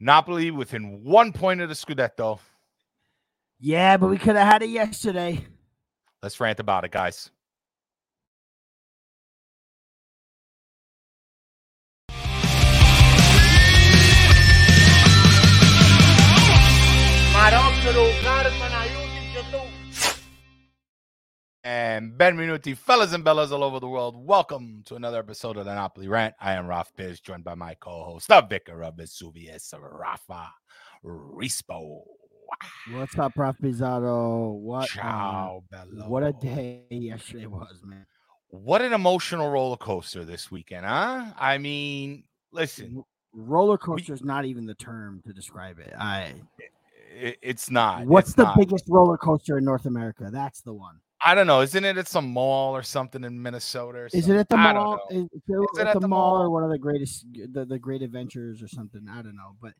Napoli within one point of the Scudetto. Yeah, but we could have had it yesterday. Let's rant about it, guys. And benvenuti, fellas and bellas all over the world. Welcome to another episode of the Napoli Rant. I am Raf Biz, joined by my co-host, the vicar of Vesuvius, Rafa Rispo. What's up, Prof. Pizarro? What? uh, Ciao, bello. what a day yesterday was, man. What an emotional roller coaster this weekend, huh? I mean, listen, roller coaster is not even the term to describe it. I. it, it's not. What's it's the not. biggest roller coaster in North America? That's the one. I don't know. Isn't it at some mall or something in Minnesota? Is it at the mall? Is, is it Is it at, the, the mall, or one of the greatest, the, the great adventures or something? I don't know, but,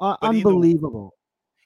uh, But unbelievable.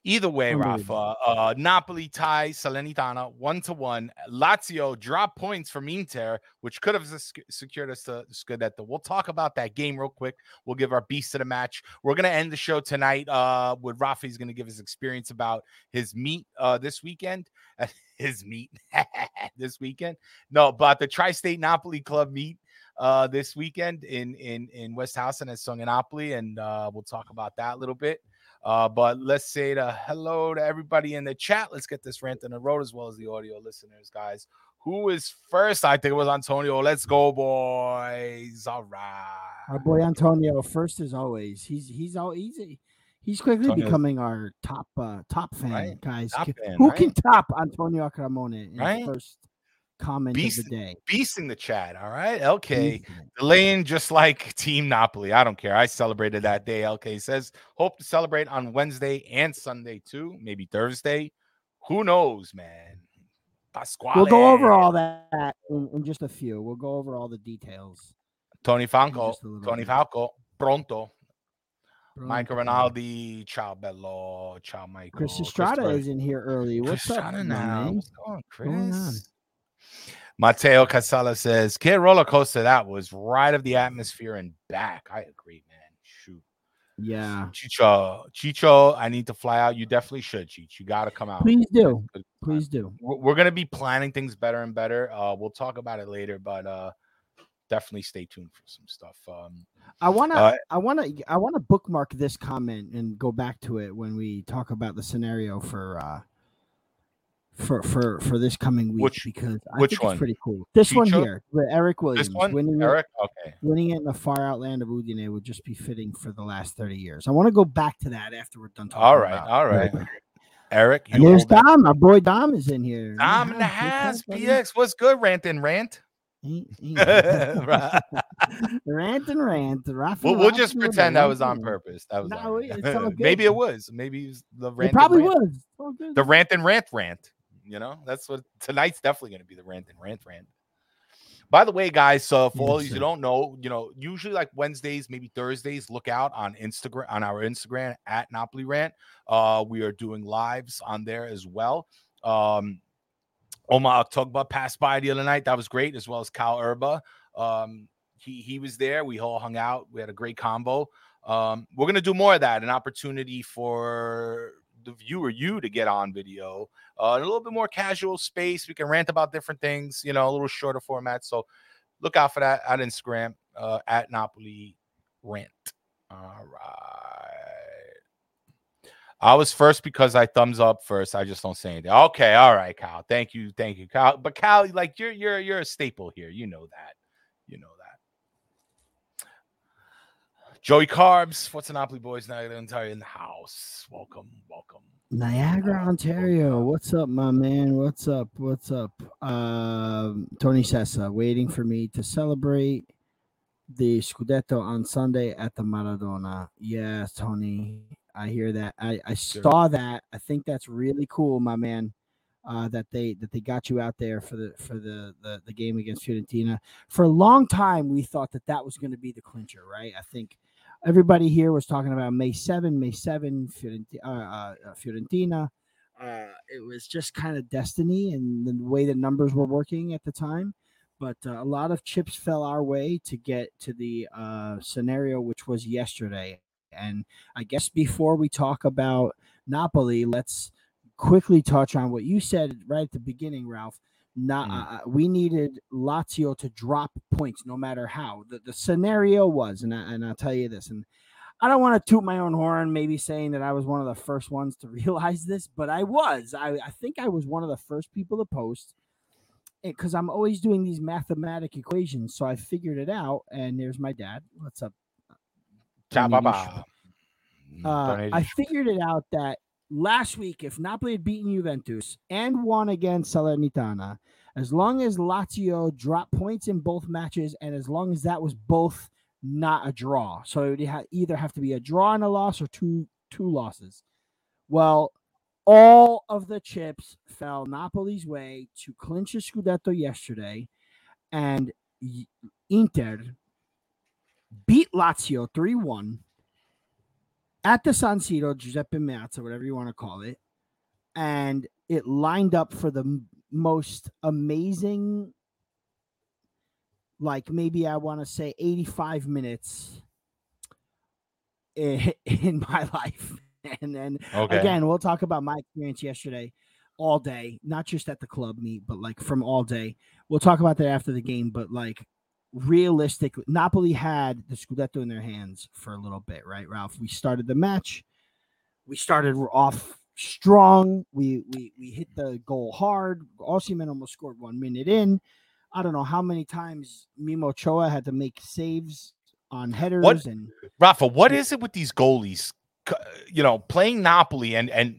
Either way, Rafa, uh, Napoli tie Salernitana one to one. Lazio drop points from Inter, which could have secured us the Scudetto. We'll talk about that game real quick. We'll give our beast of the match. We're gonna end the show tonight uh, with Rafa. He's gonna give his experience about his meet uh, this weekend. his meet this weekend. No, but the Tri-State Napoli Club meet uh, this weekend in in in West Housen at Songanapoli, and uh, we'll talk about that a little bit. Uh, but let's say the hello to everybody in the chat. Let's get this rant on the road as well as the audio listeners, guys. Who is first? I think it was Antonio. Let's go, boys. All right. Our boy Antonio, first as always. He's he's all easy. He's quickly Antonio's- becoming our top uh top fan, Right, guys. top fan, Who right? can top Antonio Acramone in Right? first comment Beast- of the day? Beasting the chat. All right. Beasting. Delaying just like Team Napoli. I don't care. I celebrated that day. LK says, hope to celebrate on Wednesday and Sunday too. Maybe Thursday. Who knows, man? Pasquale. We'll go over all that in, in just a few. We'll go over all the details. Tony Falco. just a little Tony. Falco. Pronto. Michael. Rinaldi. Ciao, bello. Ciao, Michael. Chris Estrada is in here early. What's Chris up, now. What's going on, going on? Chris? Mateo Casala says, "Kid roller coaster that was right of the atmosphere and back." I agree, man. Shoot, Yeah, Chicho, Chicho, I need to fly out. You definitely should, Cheech. You got to come out. please do. Please do. We're, we're gonna be planning things better and better. Uh, we'll talk about it later, but uh, definitely stay tuned for some stuff. Um, I wanna, Uh, I wanna, I wanna bookmark this comment and go back to it when we talk about the scenario for, uh for for for this coming week Which- because I which think one? it's pretty cool. This one here, with Eric Williams, this one, winning Eric. Okay, it, winning it in the far out land of Udine would just be fitting for the last thirty years. I want to go back to that after we're done talking. all right, all right. Eric. And there's hold that. Dom, our boy Dom is in here. Dom in the house. BX, what's good? Rant and rant. Ain't- ain't- Right. rant and rant. Rafa We'll, we'll just pretend that was on purpose. That was No, on- it's all maybe it was. Maybe it was the rant. It probably was. It's all good. The rant and rant rant. You know, that's what tonight's definitely going to be the rant and rant rant. By the way, guys, so for all you don't know, you know, usually like Wednesdays, maybe Thursdays, look out on Instagram on our Instagram at Napoli Rant. Uh, we are doing lives on there as well. Um, Omar Tugba passed by the other night. That was great, as well as Cal Urba. Um, he he was there. We all hung out. We had a great combo. Um, we're gonna do more of that. An opportunity for the viewer, you, to get on video. Uh, in a little bit more casual space. We can rant about different things. You know, a little shorter format. So look out for that at Instagram uh, at Napoli Rant. All right. I was first because I thumbs up first. I just don't say anything. Okay, all right, Kyle. Thank you, thank you, Kyle. But Kyle, like you're you're you're a staple here. You know that. You know that. Joey Carbs, Napoli boys? The entire in the house. Welcome, welcome. Niagara, Ontario. What's up, my man? What's up? What's up? Um, Tony Sessa waiting for me to celebrate the Scudetto on Sunday at the Maradona. Yes, Tony. I hear that. I, I saw that. I think that's really cool, my man. Uh, that they that they got you out there for the for the the, the game against Fiorentina. For a long time, we thought that that was going to be the clincher, right? I think everybody here was talking about May 7, May 7, Fiorentina. Uh, uh, uh, Fiorentina. Uh, it was just kind of destiny and the way the numbers were working at the time. But uh, a lot of chips fell our way to get to the uh, scenario, which was yesterday. And I guess before we talk about Napoli, let's quickly touch on what you said right at the beginning, Ralph. Not, Mm. uh, we needed Lazio to drop points no matter how. The, the scenario was, and, I, and I'll tell you this, and I don't want to toot my own horn, maybe saying that I was one of the first ones to realize this, but I was. I, I think I was one of the first people to post because I'm always doing these mathematic equations. So I figured it out, and there's my dad. What's up? Ciao, Tony bye Nishio. Uh, I figured it out that last week, if Napoli had beaten Juventus and won against Salernitana, as long as Lazio dropped points in both matches, and as long as that was both not a draw, so it would either have to be a draw and a loss or two two losses. Well, all of the chips fell Napoli's way to clinch the Scudetto yesterday, and Inter beat Lazio 3 1 at the San Siro, Giuseppe Meazza, whatever you want to call it. And it lined up for the m- most amazing, like maybe I want to say 85 minutes in, in my life. And then Okay. again, we'll talk about my experience yesterday all day, not just at the club meet, but like from all day. We'll talk about that after the game, but like realistically, Napoli had the Scudetto in their hands for a little bit, right, Ralph? We started the match. We started off strong. We we we hit the goal hard. Osimhen almost scored one minute in. I don't know how many times Mimo Ochoa had to make saves on headers and Rafa, what is it with these goalies? You know, playing Napoli and and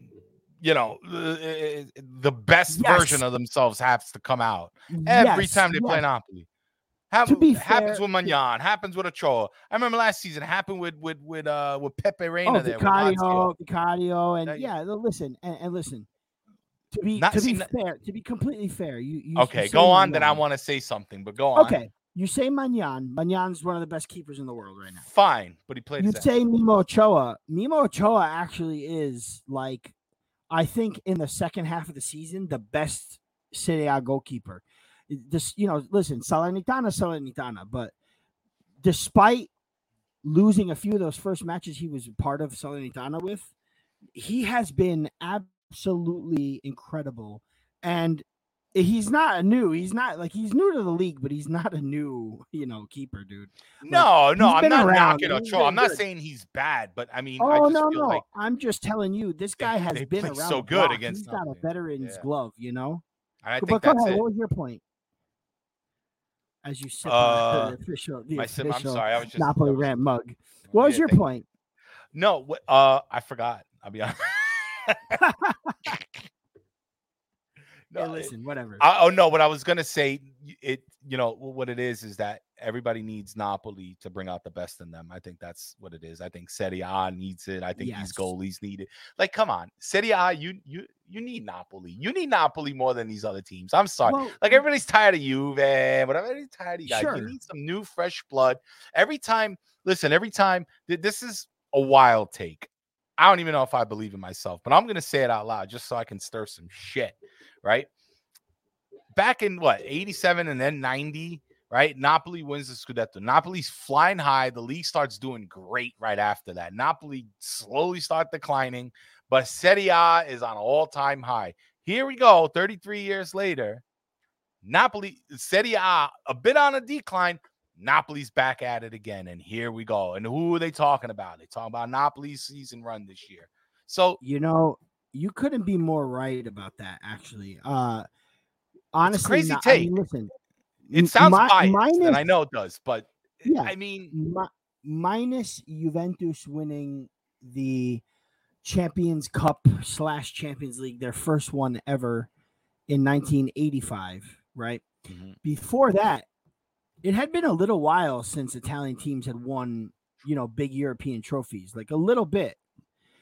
you know uh, the best Yes. version of themselves has to come out every Yes, time they play. Napoli. Hap- To be happens fair- with Maignan, happens with Ochoa. I remember last season happened with with with uh with Pepe Reina Oh, there. Vicario, Vicario, and That- yeah, listen and, and listen. To be Not- to see, be fair, to be completely fair, you, you Okay, go on. Then I want to say something, but go on. Okay, you say Maignan. Maignan's one of the best keepers in the world right now. fine, but he played. You say Mimo Ochoa. Mimo Ochoa actually is like, I think in the second half of the season, the best Serie A goalkeeper. This, you know, listen, Salernitana, Salernitana, but despite losing a few of those first matches he was part of Salernitana with, he has been absolutely incredible. And he's not a new. He's not like he's new to the league, but he's not a new, you know, keeper, dude. No, no, I'm not around, knocking Ochoa. I'm not good. saying he's bad, but I mean, I Oh just no, no! like I'm just telling you, this they- guy has they been around. so good against He's got a veteran's Yeah. glove, you know. I but think go that's ahead. it. What was your point? As you sip Uh, on the official, the My sim- I'm official sorry, I was just Napoli was- rant mug. What was yeah, your point? No, uh, I forgot. I'll be honest. Hey, no, it- listen, whatever. I, oh no, what I was gonna say, it you know what it is is that everybody needs Napoli to bring out the best in them. I think that's what it is. I think Serie A needs it. I think Yes. these goalies need it. Like, come on, Serie A, you you you need Napoli. You need Napoli more than these other teams. I'm sorry. Well, Like everybody's tired of Juve, but everybody's tired of you guys. Sure. You need some new, fresh blood. Every time, listen, every time th- this is a wild take. I don't even know if I believe in myself, but I'm gonna say it out loud just so I can stir some shit, right? Back in what 87 and then 90, right? Napoli wins the Scudetto. Napoli's flying high. The league starts doing great right after that. Napoli slowly start declining, but Serie A is on all-time high. Here we go, 33 years later. Napoli, Serie A, a bit on a decline. Napoli's back at it again. And here we go. And who are they talking about? They talking about Napoli's season run this year. So you know, you couldn't be more right about that. Actually, uh, honestly, crazy no- I mean, take. listen, it sounds mi- biased, minus- and I know it does, but Yeah. I mean, mi- minus Juventus winning the Champions Cup slash Champions League, their first one ever in 1985, right? Mhm. Before that, it had been a little while since Italian teams had won, you know, big European trophies, like a little bit.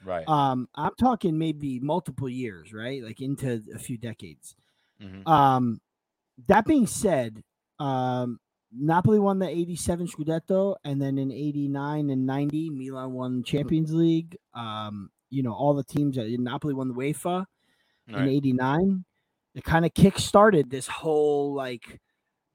right. Um, I'm talking maybe multiple years, right? Like into a few decades. Mhm. Um, that being said, um, Napoli won the 87 Scudetto, and then in 89 and 90, Milan won Champions League. Um, you know, all the teams that Napoli won the UEFA in Right. 89. It kind of kick started this whole like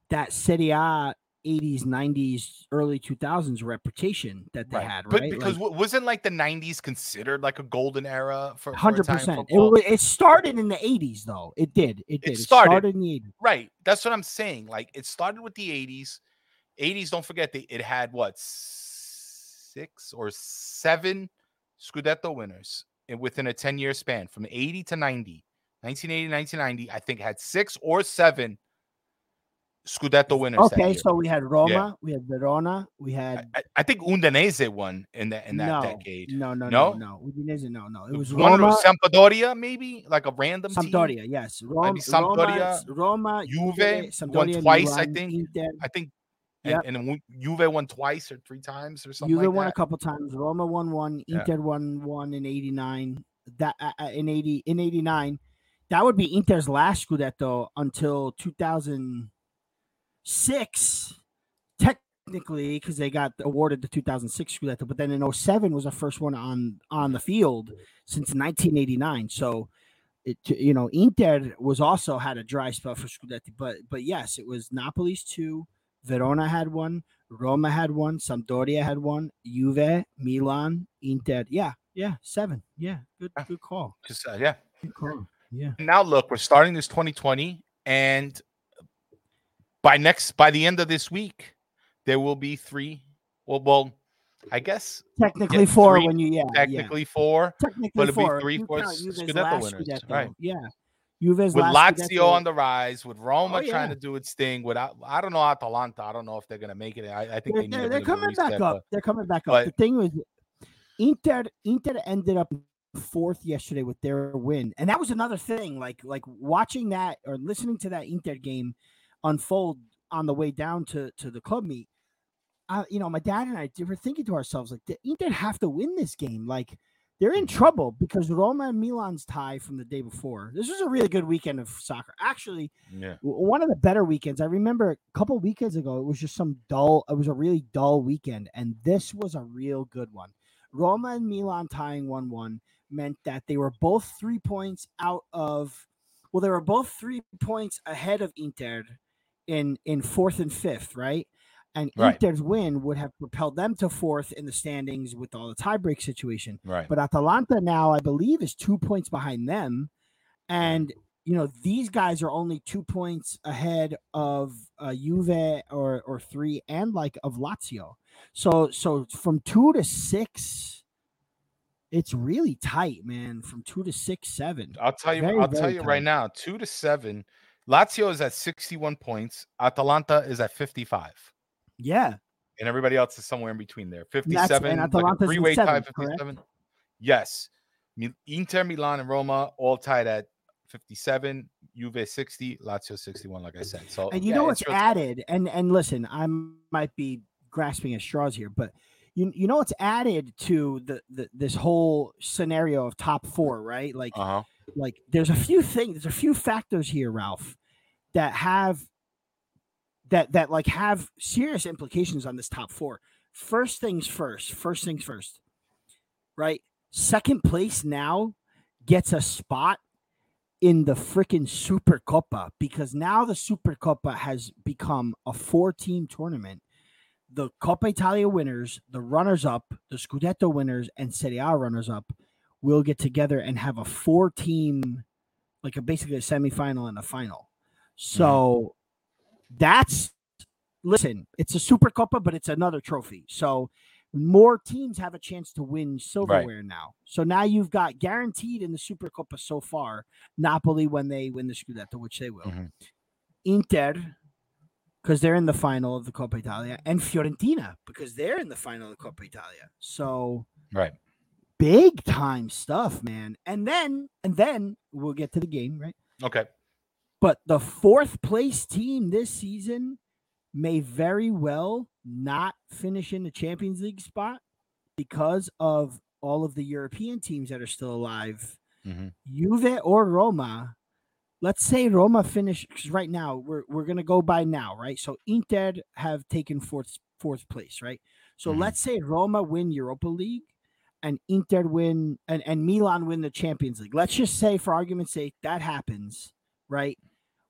that Serie A 80s, 90s, early 2000s reputation that they had, right? But because Like, wasn't like the '90s considered like a golden era for for Hundred Italian percent. It, it started in the eighties, though. It did. It did. It started. in the eighties. Right. That's what I'm saying. Like it started with the 80s. 80s, don't forget they it had what six or seven Scudetto winners in, within a 10 year span from 80 to 90. 1980, 1990, I think had six or seven Scudetto winners. Okay, so we had Roma, we had Verona, we had I- I think Udinese won in that in that no, decade. No, no, No? no, no. Udinese, no, no. It was One of Roma, Sampdoria, maybe like a random team. Sampdoria. Yes, Roma, Maybe Sampdoria, Roma, Roma, Juve Juve, won Sampdoria, twice, I think. Inter. I think, and, Yep. and then Juve won twice or three times or something Juve like won that. a couple times. Roma won one. Yeah. Inter won one in '89. That uh, uh, in '80 in '89, that would be Inter's last Scudetto until 2006, technically, because they got awarded the 2006 Scudetto. But then in 07 was the first one on on the field since 1989. So. It, you know, Inter was also had a dry spell for Scudetti, but but yes, it was Napoli's two, Verona had one, Roma had one, Sampdoria had one, Juve, Milan, Inter. Yeah, yeah, seven. Yeah, good, good call. Just uh, yeah. Good call. Yeah. Now look, we're starting this 2020, and by next by the end of this week, there will be three. Well, well, I guess Technically Yeah, four three, when you yeah technically four technically but be four. three You for count S- Juve's Scudetto winners, Scudetto. right. Yeah. Juve's with Lazio Scudetto. on the rise, with Roma Oh, trying to do its thing. Without, I don't know Atalanta. I don't know if they're gonna make it. I, I think They're, they need they're, a they're bit of a coming back but- up. They're coming back up. but- the thing was, Inter Inter ended up fourth yesterday with their win, and that was another thing. Like like watching that or listening to that Inter game unfold on the way down to to the club meet. Uh, you know, my dad and I were thinking to ourselves like, Inter have to win this game. Like they're in trouble because Roma and Milan's tie from the day before. This was a really good weekend of soccer. Actually, yeah, one of the better weekends. I remember a couple weekends ago, it was just some dull. It was a really dull weekend, and this was a real good one. Roma and Milan tying one-one meant that they were both three points out of. Well, they were both three points ahead of Inter in in fourth and fifth, right? And Right. Inter's win would have propelled them to fourth in the standings with all the tiebreak situation. right. But Atalanta now, I believe, is two points behind them, and you know these guys are only two points ahead of uh, Juve or or three, and like of Lazio. So so from two to six, it's really tight, man. From two to six, seven. I'll tell you. Very, I'll tell you right now. Two to seven. Lazio is at 61 points. Atalanta is at 55. Yeah, and everybody else is somewhere in between there. 57, and like a Atalanta's in three-way tie, seventh, correct? 57. Yes. Inter, Milan, and Roma all tied at 57. Juve 60, Lazio 61, like I said. So and you yeah, know what's added and and listen i might be grasping at straws here but you, you know what's added to the, the this whole scenario of top four right like Uh-huh. Like there's a few things there's a few factors here ralph that have that that like have serious implications on this top four first things first first things first right second place now gets a spot in the freaking Super Copa because now the Super Copa has become a four team tournament. The Coppa Italia winners, the runners up, the Scudetto winners, and Serie A runners up will get together and have a four team, like a basically a semifinal and a final. So that's listen, it's a Super Copa, but it's another trophy. So more teams have a chance to win silverware now. So now you've got guaranteed in the Super Copa so far Napoli when they win the Scudetto, which they will. Mhm. Inter, because they're in the final of the Coppa Italia, and Fiorentina because they're in the final of the Coppa Italia. So Right. Big time stuff, man. And then and then we'll get to the game, right? Okay. But the fourth place team this season may very well not finish in the Champions League spot because of all of the European teams that are still alive. Mhm. Juve or Roma. Let's say Roma finish right now. We're we're gonna go by now, right? So Inter have taken fourth fourth place, right? So Mhm. let's say Roma win Europa League and Inter win and, and Milan win the Champions League. Let's just say, for argument's sake, that happens, right?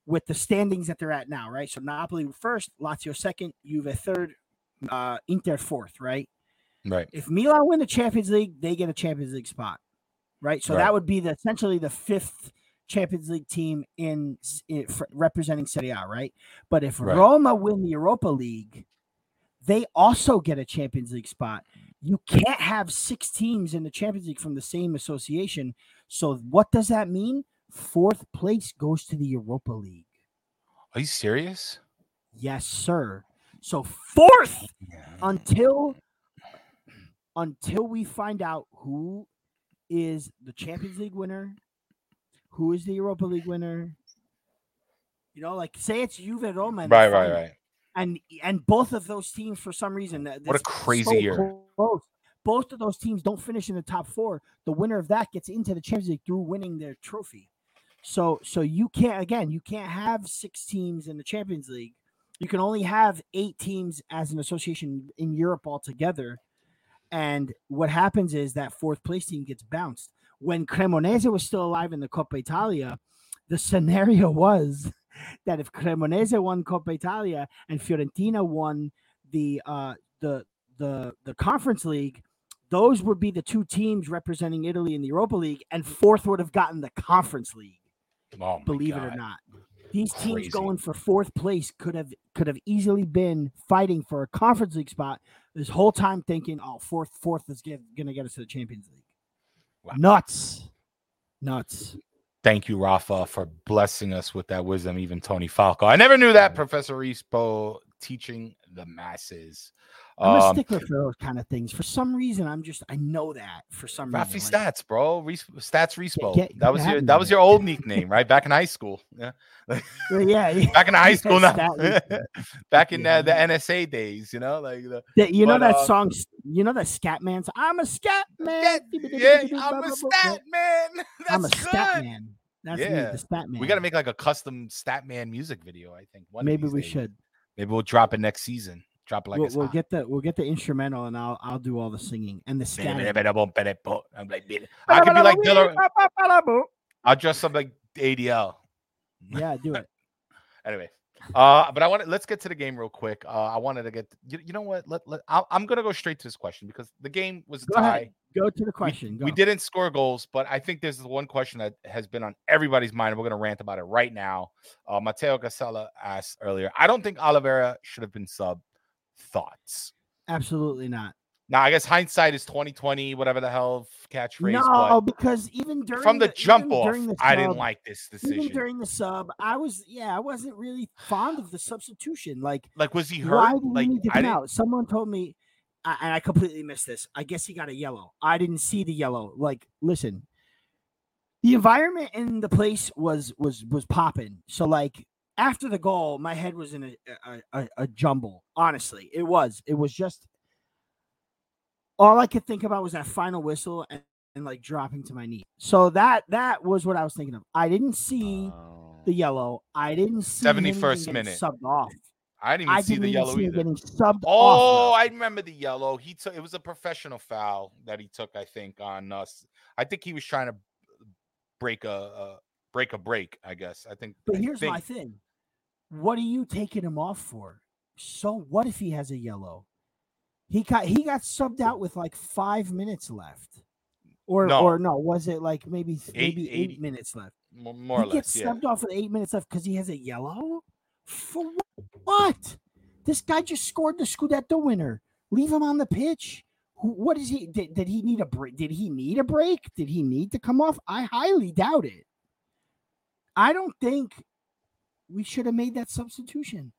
with the standings that they're at now, right? So Napoli first, Lazio second, Juve third, uh, Inter fourth, right? Right. If Milan win the Champions League, they get a Champions League spot, right? So Right. that would be the essentially the fifth Champions League team in, in representing Serie A, right? But if Right. Roma win the Europa League, they also get a Champions League spot. You can't have six teams in the Champions League from the same association. So what does that mean? Fourth place goes to the Europa League. Are you serious? Yes, sir. So fourth until until we find out who is the Champions League winner, who is the Europa League winner. You know, like say it's Juve Roma, Right, right, right. And and both of those teams for some reason What a crazy so year. close. Both of those teams don't finish in the top four. The winner of that gets into the Champions League through winning their trophy. So so you can't again you can't have six teams in the Champions League. You can only have eight teams as an association in Europe altogether. And what happens is that fourth place team gets bounced. When Cremonese was still alive in the Coppa Italia, the scenario was that if Cremonese won Coppa Italia and Fiorentina won the uh, the the the Conference League, those would be the two teams representing Italy in the Europa League, and fourth would have gotten the Conference League. Oh, Believe it or not, these teams Crazy. going for fourth place could have could have easily been fighting for a Conference League spot this whole time, thinking, "Oh, fourth fourth is get, gonna get us to the Champions League." Wow. Nuts, nuts. Thank you, Rafa, for blessing us with that wisdom. Even Tony Falco. I never knew that, Professor Rispo teaching the masses. I'm a Um, stickler for those kind of things. For some reason, I'm just I know that for some Rafi reason. like- Stats, bro. Res- Stats Respo. get- that was your that was your old nickname, right? Back in high school. Yeah. Yeah, yeah, yeah. Back in high school now. Back in Yeah. the, the NSA days, you know, like the That- you know that uh, song? You know that scat man? I'm a scat man. yeah, I'm a stat man. That's I'm a good. stat man. That's me, the stat man. We got to make like a custom Statman music video. I think. one Maybe we days. should. Maybe we'll drop it next season. Drop it like we'll, we'll get the we'll get the instrumental and I'll I'll do all the singing and the scat. I'm like, I could be like. I'll dress up like ADL. Yeah, do it. Anyway, uh, but I want to let's get to the game real quick. Uh, I wanted to get you, you know what? Let, let I'll, I'm gonna go straight to this question because the game was a Go tie. ahead. Go to the question. We, Go. didn't score goals, but I think there's one question that has been on everybody's mind. and We're to rant about it right now. Uh, Mateo Gasella asked earlier. I don't think Olivera should have been sub. Thoughts? Absolutely not. Now, I guess hindsight is 2020, whatever the hell catchphrase. No, because even during from the even jump off, the I didn't sub- like this even decision. during the sub, I was yeah, I wasn't really fond of the substitution. Like like, was he hurt? Why did Like, he need to I come didn't. out? Someone told me, I- and I completely missed this. I guess he got a yellow. I didn't see the yellow. Like, listen, the environment in the place was was was popping. So like after the goal, my head was in a a, a, a jumble. Honestly, it was. It was just all I could think about was that final whistle and, and like dropping to my knee. So that that was what I was thinking of. I didn't see Oh. the yellow. I didn't see 71st minute. subbed off. I didn't even I see didn't the yellow see either. getting subbed Oh, off. I remember the yellow. He took it was a professional foul that he took, I think, on us. I think he was trying to break a, a break a break, I guess. I think But I here's my thing. What are you taking him off for? So what if he has a yellow? He got he got subbed out with like five minutes left. Or No. or no, was it like maybe Eight- maybe eight- eight minutes left? mo- more or he gets less. Subbed off with eight minutes left because he has a yellow? For what? This guy just scored the Scudetto winner. Leave him on the pitch. Who- What is he? Did, did he need a break? Did he need a break? Did he need to come off? I highly doubt it. I don't think we should have made that substitution.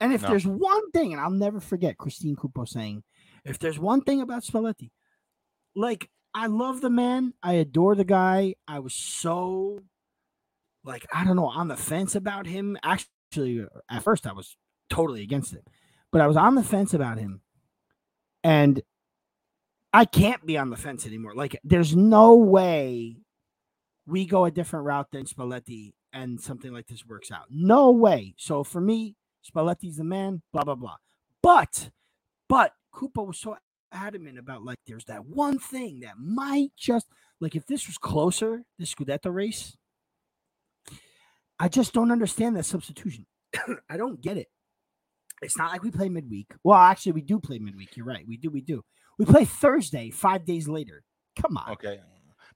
And if No. there's one thing, and I'll never forget Christine Cupo saying, if there's one thing about Spalletti, like I love the man, I adore the guy. I was so like I don't know on the fence about him. Actually, at first I was totally against it, but I was on the fence about him, and I can't be on the fence anymore. Like, there's no way we go a different route than Spalletti and something like this works out. No way. So for me, Spalletti's the man. Blah blah blah. But, but Koopa was so adamant about like there's that one thing that might just like if this was closer, the Scudetto race. I just don't understand that substitution. I don't get it. It's not like we play midweek. Well, actually, we do play midweek. You're right. We do. We do. We play Thursday, five days later. Come on. Okay.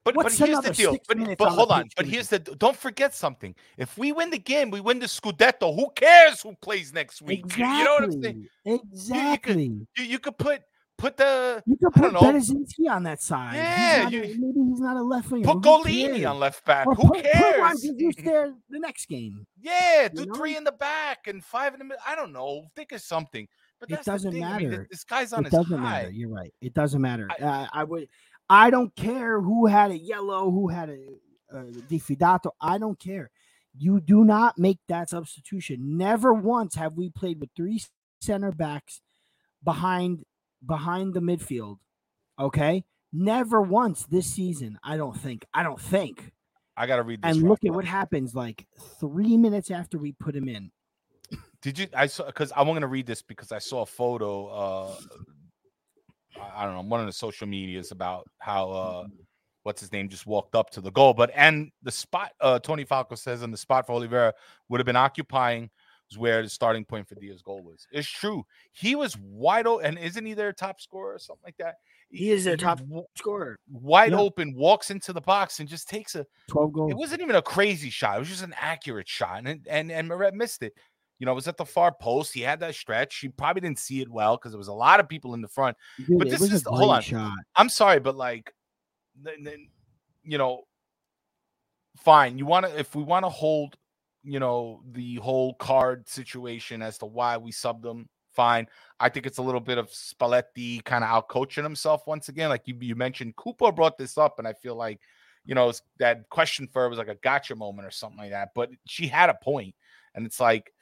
But, What's but here's the deal. But, but hold on. But here's the don't forget something. If we win the game, we win the Scudetto. Who cares who plays next week? You- Exactly. You know what I'm saying? Exactly. You, you could put put the You could put know. Bereszyński on that side. Yeah, he's not a- maybe he's not a left winger. put Gollini on left back. Or Who put, Put cares? Jesus there the next game. Yeah, do You know? three in the back and five in the middle. I don't know. Think of something. But It doesn't thing. I mean, matter. this guy's on It his doesn't high. matter. You're right. It doesn't matter. I- uh, I would. I don't care who had a yellow, who had a, a diffidato. I don't care. You do not make that substitution. Never once have we played with three center backs behind behind the midfield. Okay, never once this season. I don't think. I don't think. I gotta read this. And look at what happens like three minutes after we put him in. Did you? I saw because I'm gonna read this because I saw a photo. Uh, I- don't know, one of the social medias about how uh, what's his name just walked up to the goal, but and the spot uh, Tony Falco says on the spot for Olivera would have been occupying is where the starting point for Dia's goal was. It's true. He was wide open, and isn't he their top scorer or something like that? He is their top w- scorer. wide Yeah. open, walks into the box and just takes a Twelve goal. it wasn't even a crazy shot. It was just an accurate shot, and and and Meret missed it. You know, it was at the far post. He had that stretch. He probably didn't see it well because there was a lot of people in the front. Dude, but this is the- hold on. shot. I'm sorry, but like, you know, fine. You want to if we want to hold, you know, the whole card situation as to why we subbed them. Fine. I think it's a little bit of Spalletti kind of out coaching himself once again. Like you, you mentioned, Cooper brought this up, and I feel like, you know, that question for her was like a gotcha moment or something like that. But she had a point, and it's like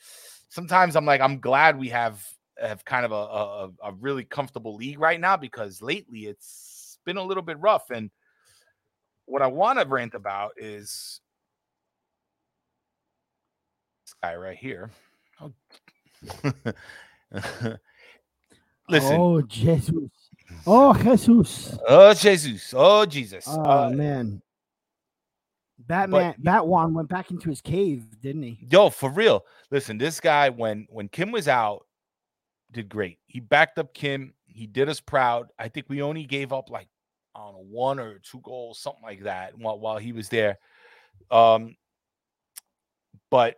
sometimes I'm like, I'm glad we have have kind of a, a, a really comfortable league right now because lately it's been a little bit rough. And what I want to rant about is this guy right here. Oh. Listen. Oh, Jesus. Oh, Jesus. Oh Jesus! Oh Jesus! Oh, Uh, man. Batman, he- Batwan went back into his cave, didn't he? yo, for real. Listen, this guy when when Kim was out, did great. He backed up Kim. He did us proud. I think we only gave up like on don't one or two goals, something like that, while while he was there. Um, but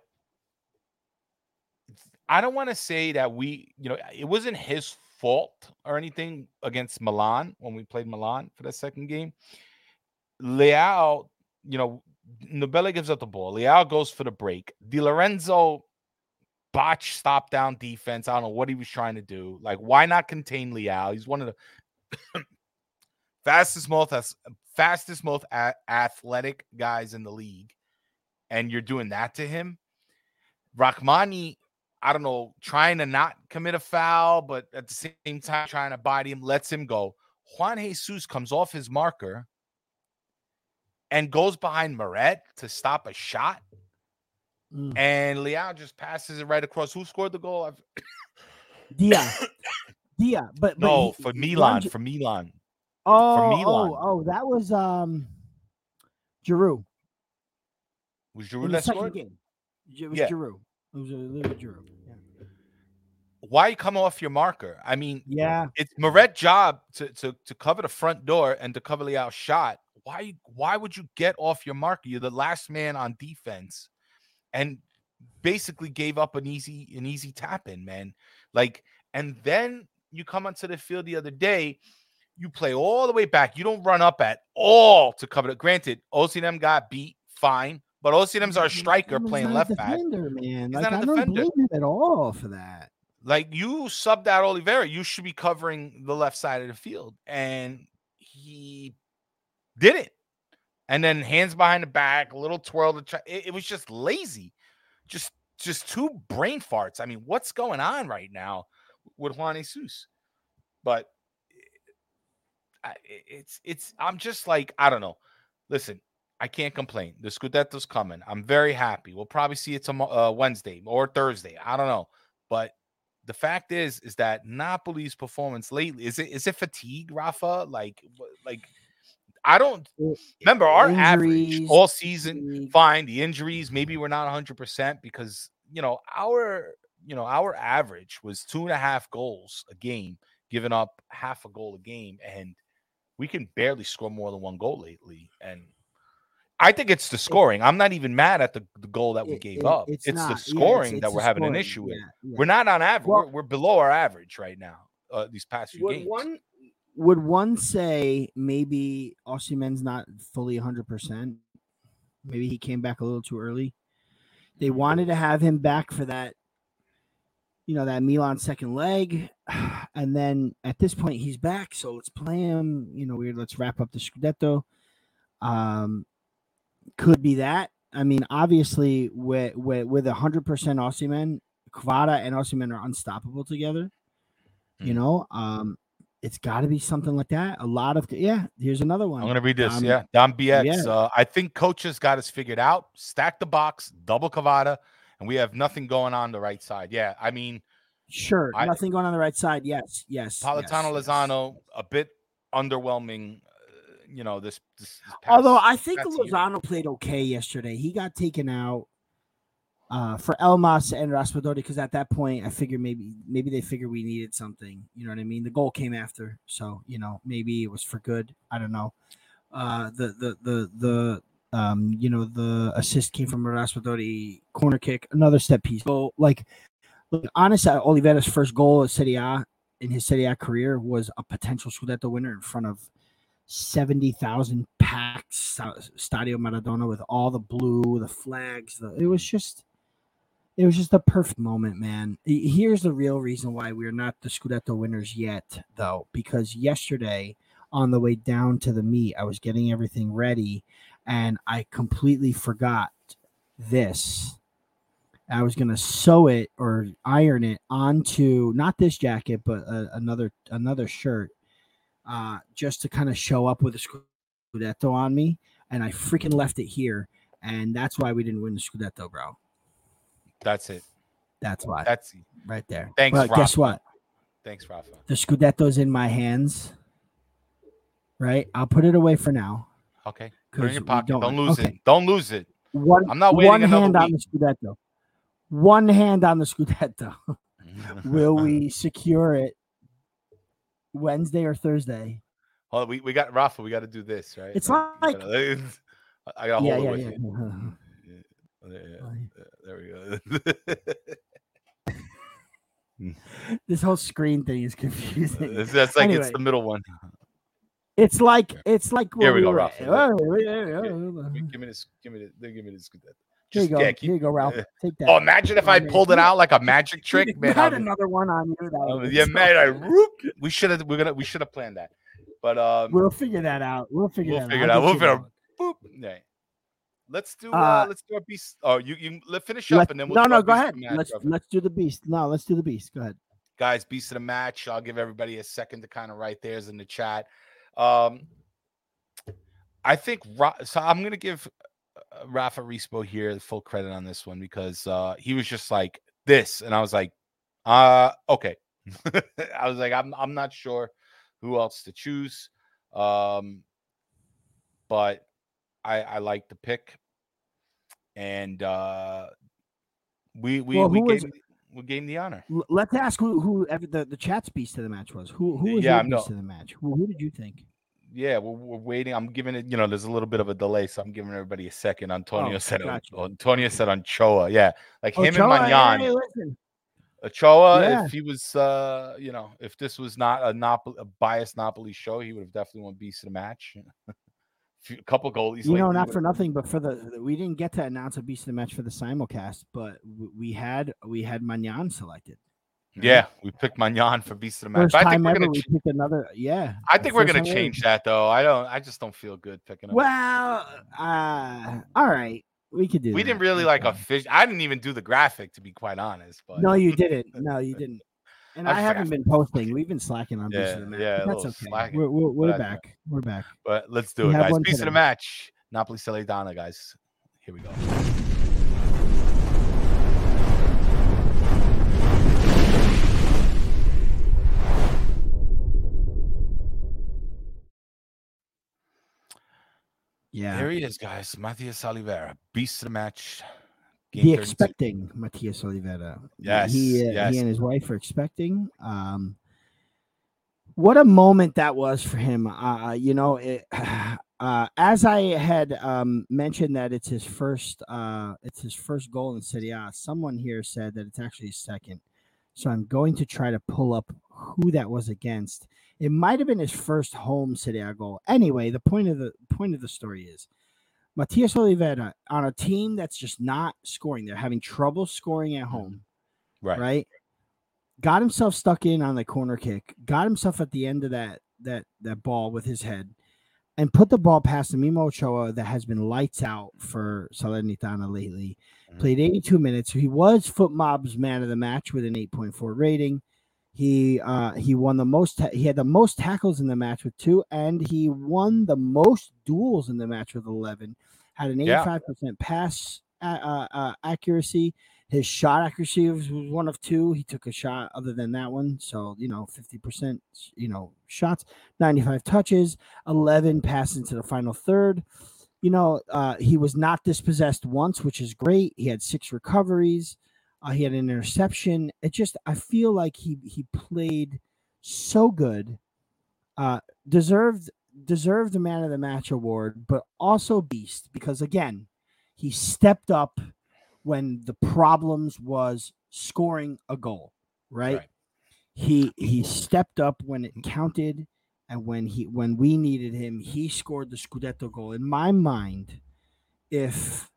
I don't want to say that we, you know, it wasn't his fault or anything against Milan when we played Milan for that second game. Leao, you know, Ndombele gives up the ball. Leao goes for the break. Di Lorenzo botch stop down defense. I don't know what he was trying to do. Like, why not contain Leao? He's one of the fastest, most fastest, most a- athletic guys in the league, and you're doing that to him. Rahmani, I don't know, trying to not commit a foul, but at the same time trying to body him, lets him go. Juan Jesus comes off his marker and goes behind Meret to stop a shot. Mm. And Leao just passes it right across. Who scored the goal? I've, Dia. Dia. But, but no, he- for Milan. For Milan. Oh, Milan. oh, oh, that was um Giroud. Was Giroud that scored? game. It was Yeah. Giroud. It was a little Giroud. Yeah. Why come off your marker? I mean, yeah. it's Meret's job to, to to cover the front door and to cover Leao's shot. Why why would you get off your marker? You're the last man on defense, and basically gave up an easy an easy tap in, man. Like, and then you come onto the field the other day, you play all the way back. You don't run up at all to cover it. Granted, OCM got beat, fine, but OCM's our striker playing left back. defender, man. He's like not a I don't defender. blame him at all for that. Like you subbed out Olivera, you should be covering the left side of the field, and he did it. And then hands behind the back, a little twirl to try. It, it was just lazy, just just two brain farts. I mean, what's going on right now with Juan Jesus? But it- it's it's. I'm just like I don't know. Listen, I can't complain. The Scudetto's coming. I'm very happy. We'll probably see it tomorrow, uh, Wednesday or Thursday. I don't know, but the fact is, is that Napoli's performance lately is it is it fatigue, Rafa? Like, like I don't remember our average all season. Fine, the injuries. Maybe we're not 100 percent because you know our you know our average was two and a half goals a game, giving up half a goal a game, and we can barely score more than one goal lately. And I think it's the scoring. I'm not even mad at the, the goal that we gave it- up. it's It's, the Yeah, it's- scoring that it's we're having an issue with. Yeah, yeah. We're not on average. Well- we're, we're below our average right now. Uh, these past few games. one would one say maybe Osimhen's not fully 100%? Maybe he came back a little too early. They wanted to have him back for that you know that Milan second leg and then at this point he's back so let's play him, you know, weird let's wrap up the Scudetto. Um could be that. I mean, obviously with with with 100% Osimhen, Kvara and Osimhen are unstoppable together you Mhm. know um it's got to be something like that a lot of yeah here's another one I'm gonna read this. Um, yeah, Dom BX. yeah. Uh, I think coaches got us figured out. Stack the box, double Cavada, and we have nothing going on the right side. Yeah, I mean sure I- nothing going on the right side yes yes Politano yes, yes. Lozano a bit underwhelming. Uh, you know this. this, this although i think past year. lozano played okay yesterday he got taken out uh for elmas and raspadori because at that point i figured maybe maybe they figured we needed something you know what i mean the goal came after so you know maybe it was for good i don't know uh the the the the um you know the assist came from raspadori corner kick another step piece so like look, honestly olivera's first goal at serie a in his serie a career was a potential scudetto winner in front of 70,000 packed Stadio Maradona with all the blue, the flags. The, it was just, it was just a perfect moment, man. Here's the real reason why we're not the Scudetto winners yet, though, because yesterday on the way down to the meet, I was getting everything ready and I completely forgot this. I was gonna sew it or iron it onto not this jacket, but uh, another another shirt uh, just to kind of show up with a Scudetto on me, and I freaking left it here, and that's why we didn't win the Scudetto, bro. That's it. That's why, That's right there. Thanks, But guess what? thanks, Rafa. The Scudetto's in my hands. Right, I'll put it away for now. Okay, put it in your pocket. Don't, don't- lose okay. it. Don't lose it. One, I'm not waiting one hand on the. Scudetto. One hand on the Scudetto. Will we secure it Wednesday or Thursday? On, we, we got Rafa. We got to do this, right? It's we like- I got yeah, hold yeah, yeah. Yeah, yeah, There we go. this whole screen thing is confusing. That's like it's the middle one. It's like it's like Here we go, Ralph. Oh, yeah, yeah, Give me this. Give me this. Give me this. Here you Just go. yeah, Here you go, Ralph. Take that. Oh, imagine if I pulled it out like a magic trick, man. had another one on you. That Oh, yeah, man. I whoop. We should have. We're gonna. We should have planned that. But um, We'll figure that out. We'll figure We'll that figure it out. out. We'll figure- boop. Yeah. Let's do. Uh, Uh, let's do a beast. Oh, you you let finish up and then we'll no, no, go ahead. Let's let's do the beast. No, let's do the beast. Go ahead. guys. Beast of the match. I'll give everybody a second to kind of write theirs in the chat. Um, I think so. I'm gonna give uh, Rafa Rispo here the full credit on this one because uh, he was just like this, and I was like, uh, okay. I was like, I'm I'm not sure who else to choose, um, but I I like the pick, and uh, we we Well, we gave we gave the honor. Let's ask who who ever the, the chat's beast of the match was. Who who was Yeah, your no- beast of the match? Who, who did you think? Yeah, we're, we're waiting. I'm giving it. You know, there's a little bit of a delay, so I'm giving everybody a second. Antonio Oh, said gotcha. Antonio said Ochoa. Yeah, like him and Maignan. hey, listen. Ochoa, Yeah. if he was, uh, you know, if this was not a Napoli, a biased Napoli show, he would have definitely won beast of the match. Few- a couple goalies. You know, not for nothing, but for the we didn't get to announce a beast of the match for the simulcast, but we had we had Maignan selected. Yeah, we picked Maignan for beast of the match. First But I think we're gonna. we ch- picked another. Yeah, I think we're gonna time ever. change that though. I don't. I just don't feel good picking him. Well, uh, all right, we could do. we that. didn't really like a fish. I didn't even do the graphic to be quite honest. But No, you didn't. No, you didn't. And I I, haven't been posting. We've been slacking on beast Yeah, of the match. yeah, that's okay. slacking, We're, we're, we're back. We're back. But let's do We it, guys. Piece of the match. Napoli Salernitana, guys. Here we go. Yeah. There he is, guys. Mathias Olivera, beast of the match. Game the 32. expecting Mathias Olivera. Yes, he, uh, yes. he and his wife are expecting. Um, what a moment that was for him. Uh, you know, it, uh, as I had um, mentioned that it's his first, uh, it's his first goal in Serie A. Someone here said that it's actually his second. So I'm going to try to pull up who that was against. It might have been his first home Serie A goal. Anyway, the point of the point of the story is Mathias Olivera on a team that's just not scoring. They're having trouble scoring at home. Right. Right got himself stuck in on the corner kick, got himself at the end of that that that ball with his head, and put the ball past the Memo Ochoa that has been lights out for Salernitana lately. Mm-hmm. Played 82 minutes. He was FotMob's man of the match with an 8.4 rating. He uh he won the most ta- he had the most tackles in the match with two and he won the most duels in the match with 11. Had an 85% yeah. pass uh, uh, accuracy his shot accuracy was, was one of two. He took a shot other than that one. So, you know, 50%, you know, shots, 95 touches, 11 passes into the final third. You know, uh, he was not dispossessed once, which is great. He had six recoveries. Uh, he had an interception. It just, I feel like he he played so good. Uh, deserved deserved the man of the match award, but also beast because again, he stepped up when the problems was scoring a goal, right? right? He he stepped up when it counted and when he when we needed him, he scored the Scudetto goal. In my mind, if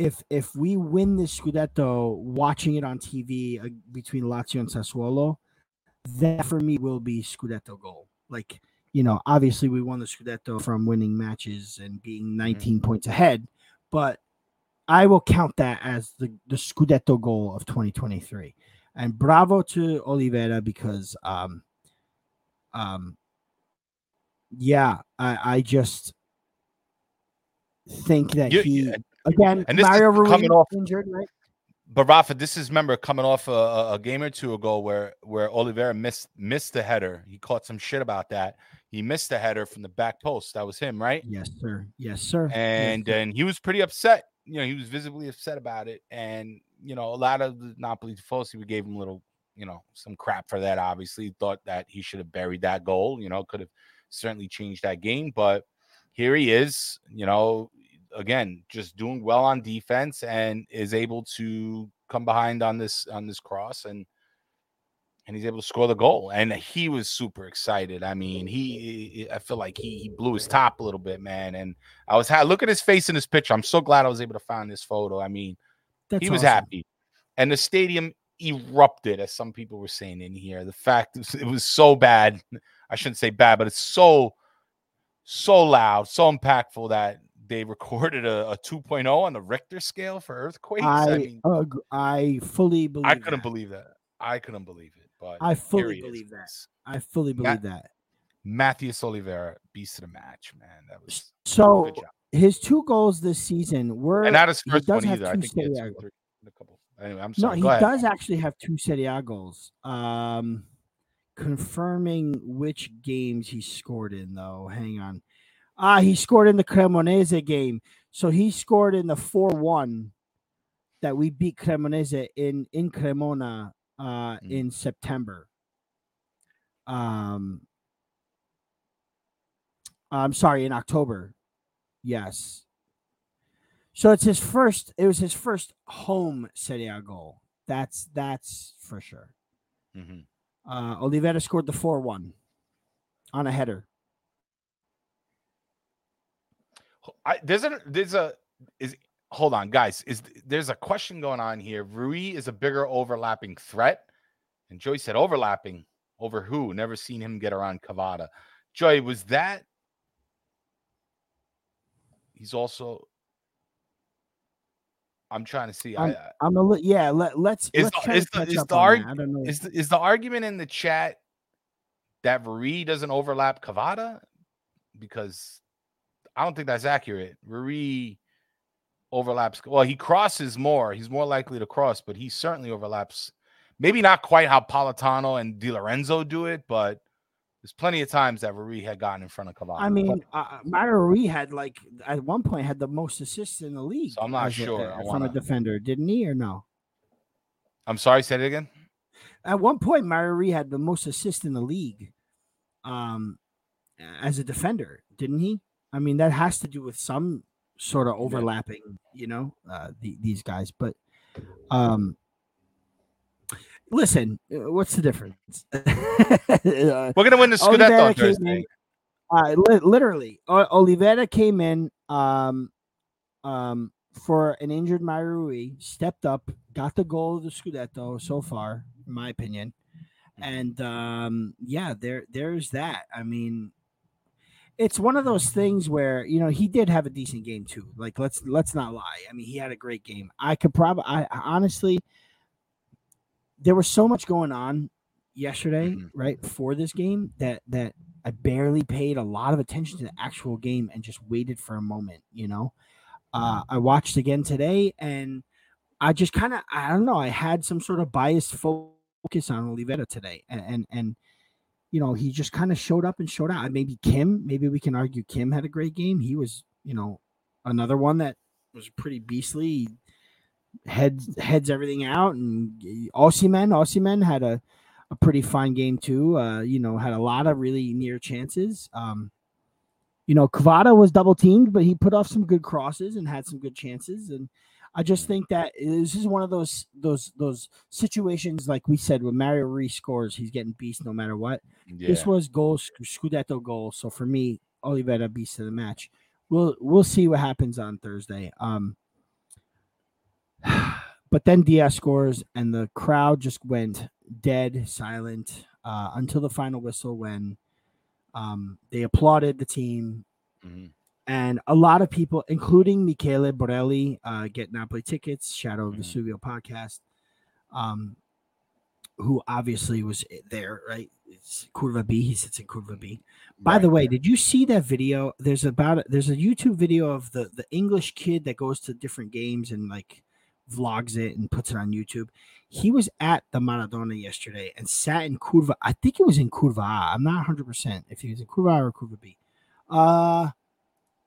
if if we win this Scudetto watching it on TV uh, between Lazio and Sassuolo, that for me will be Scudetto goal. Like, you know, obviously we won the Scudetto from winning matches and being 19 mm-hmm. points ahead, but I will count that as the, the Scudetto goal of 2023. And bravo to Olivera because um um yeah, I, I just think that you, he again and this Mario Rui coming off injured, right? But Rafa, this is remember coming off a, a, game or two ago where where Olivera missed missed the header. He caught some shit about that. He missed the header from the back post. That was him, right? Yes, sir. Yes, sir. And yes, sir. and he was pretty upset you know, he was visibly upset about it. And, you know, a lot of the Napoli Tifosi, we gave him a little, you know, some crap for that. Obviously, thought that he should have buried that goal, you know, could have certainly changed that game. But here he is, you know, again, just doing well on defense and is able to come behind on this on this cross and and he's able to score the goal. And he was super excited. I mean, he, I feel like he, he blew his top a little bit, man. And I was, ha- look at his face in this picture. I'm so glad I was able to find this photo. I mean, That's he was awesome. happy. And the stadium erupted, as some people were saying in here. The fact it was so bad. I shouldn't say bad, but it's so, so loud, so impactful that they recorded a, a 2.0 on the Richter scale for earthquakes. I, I mean, uh, I fully believe. I couldn't that. believe that. I couldn't believe it. But I fully believe that. I fully believe that. Mathias Olivera beast of the match, man. That was so. His two goals this season were and not his first one either. I think he had two, three, a couple. Anyway, I'm sorry. No, he does actually have two Serie A goals. Um, confirming which games he scored in though. Hang on. Ah, he scored in the Cremonese game. So he scored in the 4-1 that we beat Cremonese in in Cremona uh, mm. in September. Um, I'm sorry, in October. Yes. So it's his first. It was his first home Serie A goal. That's that's for sure. Mm-hmm. Uh, Olivera scored the four one on a header. I, there's a there's a is hold on, guys. Is there's a question going on here? Rui is a bigger overlapping threat, and Joy said overlapping over who? Never seen him get around Kvara. Joy, was that? He's also. I'm trying to see. I'm, I, am a yeah. Let, let's. Is let's the, is the, is the arg- I don't know. Is the, is the argument in the chat that Rui doesn't overlap Kvara? Because I don't think that's accurate. Rui overlaps. Well, he crosses more. He's more likely to cross, but he certainly overlaps. Maybe not quite how Politano and Di Lorenzo do it, but There's plenty of times that Rui had gotten in front of Kvara. I mean, uh, Mario had like at one point had the most assists in the league. So I'm not as a- sure. uh, from a defender, didn't he or no? I'm sorry, say it again. At one point, Mario had the most assists in the league, um, as a defender, didn't he? I mean, that has to do with some sort of overlapping, you know, uh, the, these guys. But, um, listen, uh, what's the difference? Uh, We're gonna win the Scudetto on Thursday. uh, li- literally, O- Olivera came in um, um, for an injured Mario Rui, stepped up, got the goal of the Scudetto so far, in my opinion. And um, yeah, there there's that. I mean, it's one of those things where you know he did have a decent game too. Like let's let's not lie. I mean, he had a great game. I could probably, I honestly, there was so much going on yesterday, Mhm. right, for this game that that I barely paid a lot of attention to the actual game and just waited for a moment. You know, uh, I watched again today and I just kind of I don't know. I had some sort of biased focus on Olivera today, and and, and you know he just kind of showed up and showed out. Maybe Kim, maybe we can argue Kim had a great game. He was, you know, another one that was pretty beastly. Heads heads everything out, and Osimhen Osimhen had a a pretty fine game too. Uh, you know, had a lot of really near chances. Um, you know, Kvara was double teamed, but he put off some good crosses and had some good chances. And I just think that this is one of those those those situations, like we said, when Mario Rui scores, he's getting beast no matter what. Yeah. This was goal Scudetto goal. So for me, Olivera beast of the match. We'll we'll see what happens on Thursday. Um, but then Dia scores, and the crowd just went dead silent uh, until the final whistle when um, they applauded the team Mhm. And a lot of people, including Michele Borelli, uh, get Napoli tickets. Shadow of Mhm. Vesuvio podcast, um, who obviously was there, right? It's Curva B. He sits in Curva B. By the Right. way, did you see that video? There's about there's a YouTube video of the the English kid that goes to different games and like vlogs it and puts it on YouTube. He was at the Maradona yesterday and sat in Curva. I think it was in Curva A. I'm not 100 percent if he was in Curva or Curva B. Uh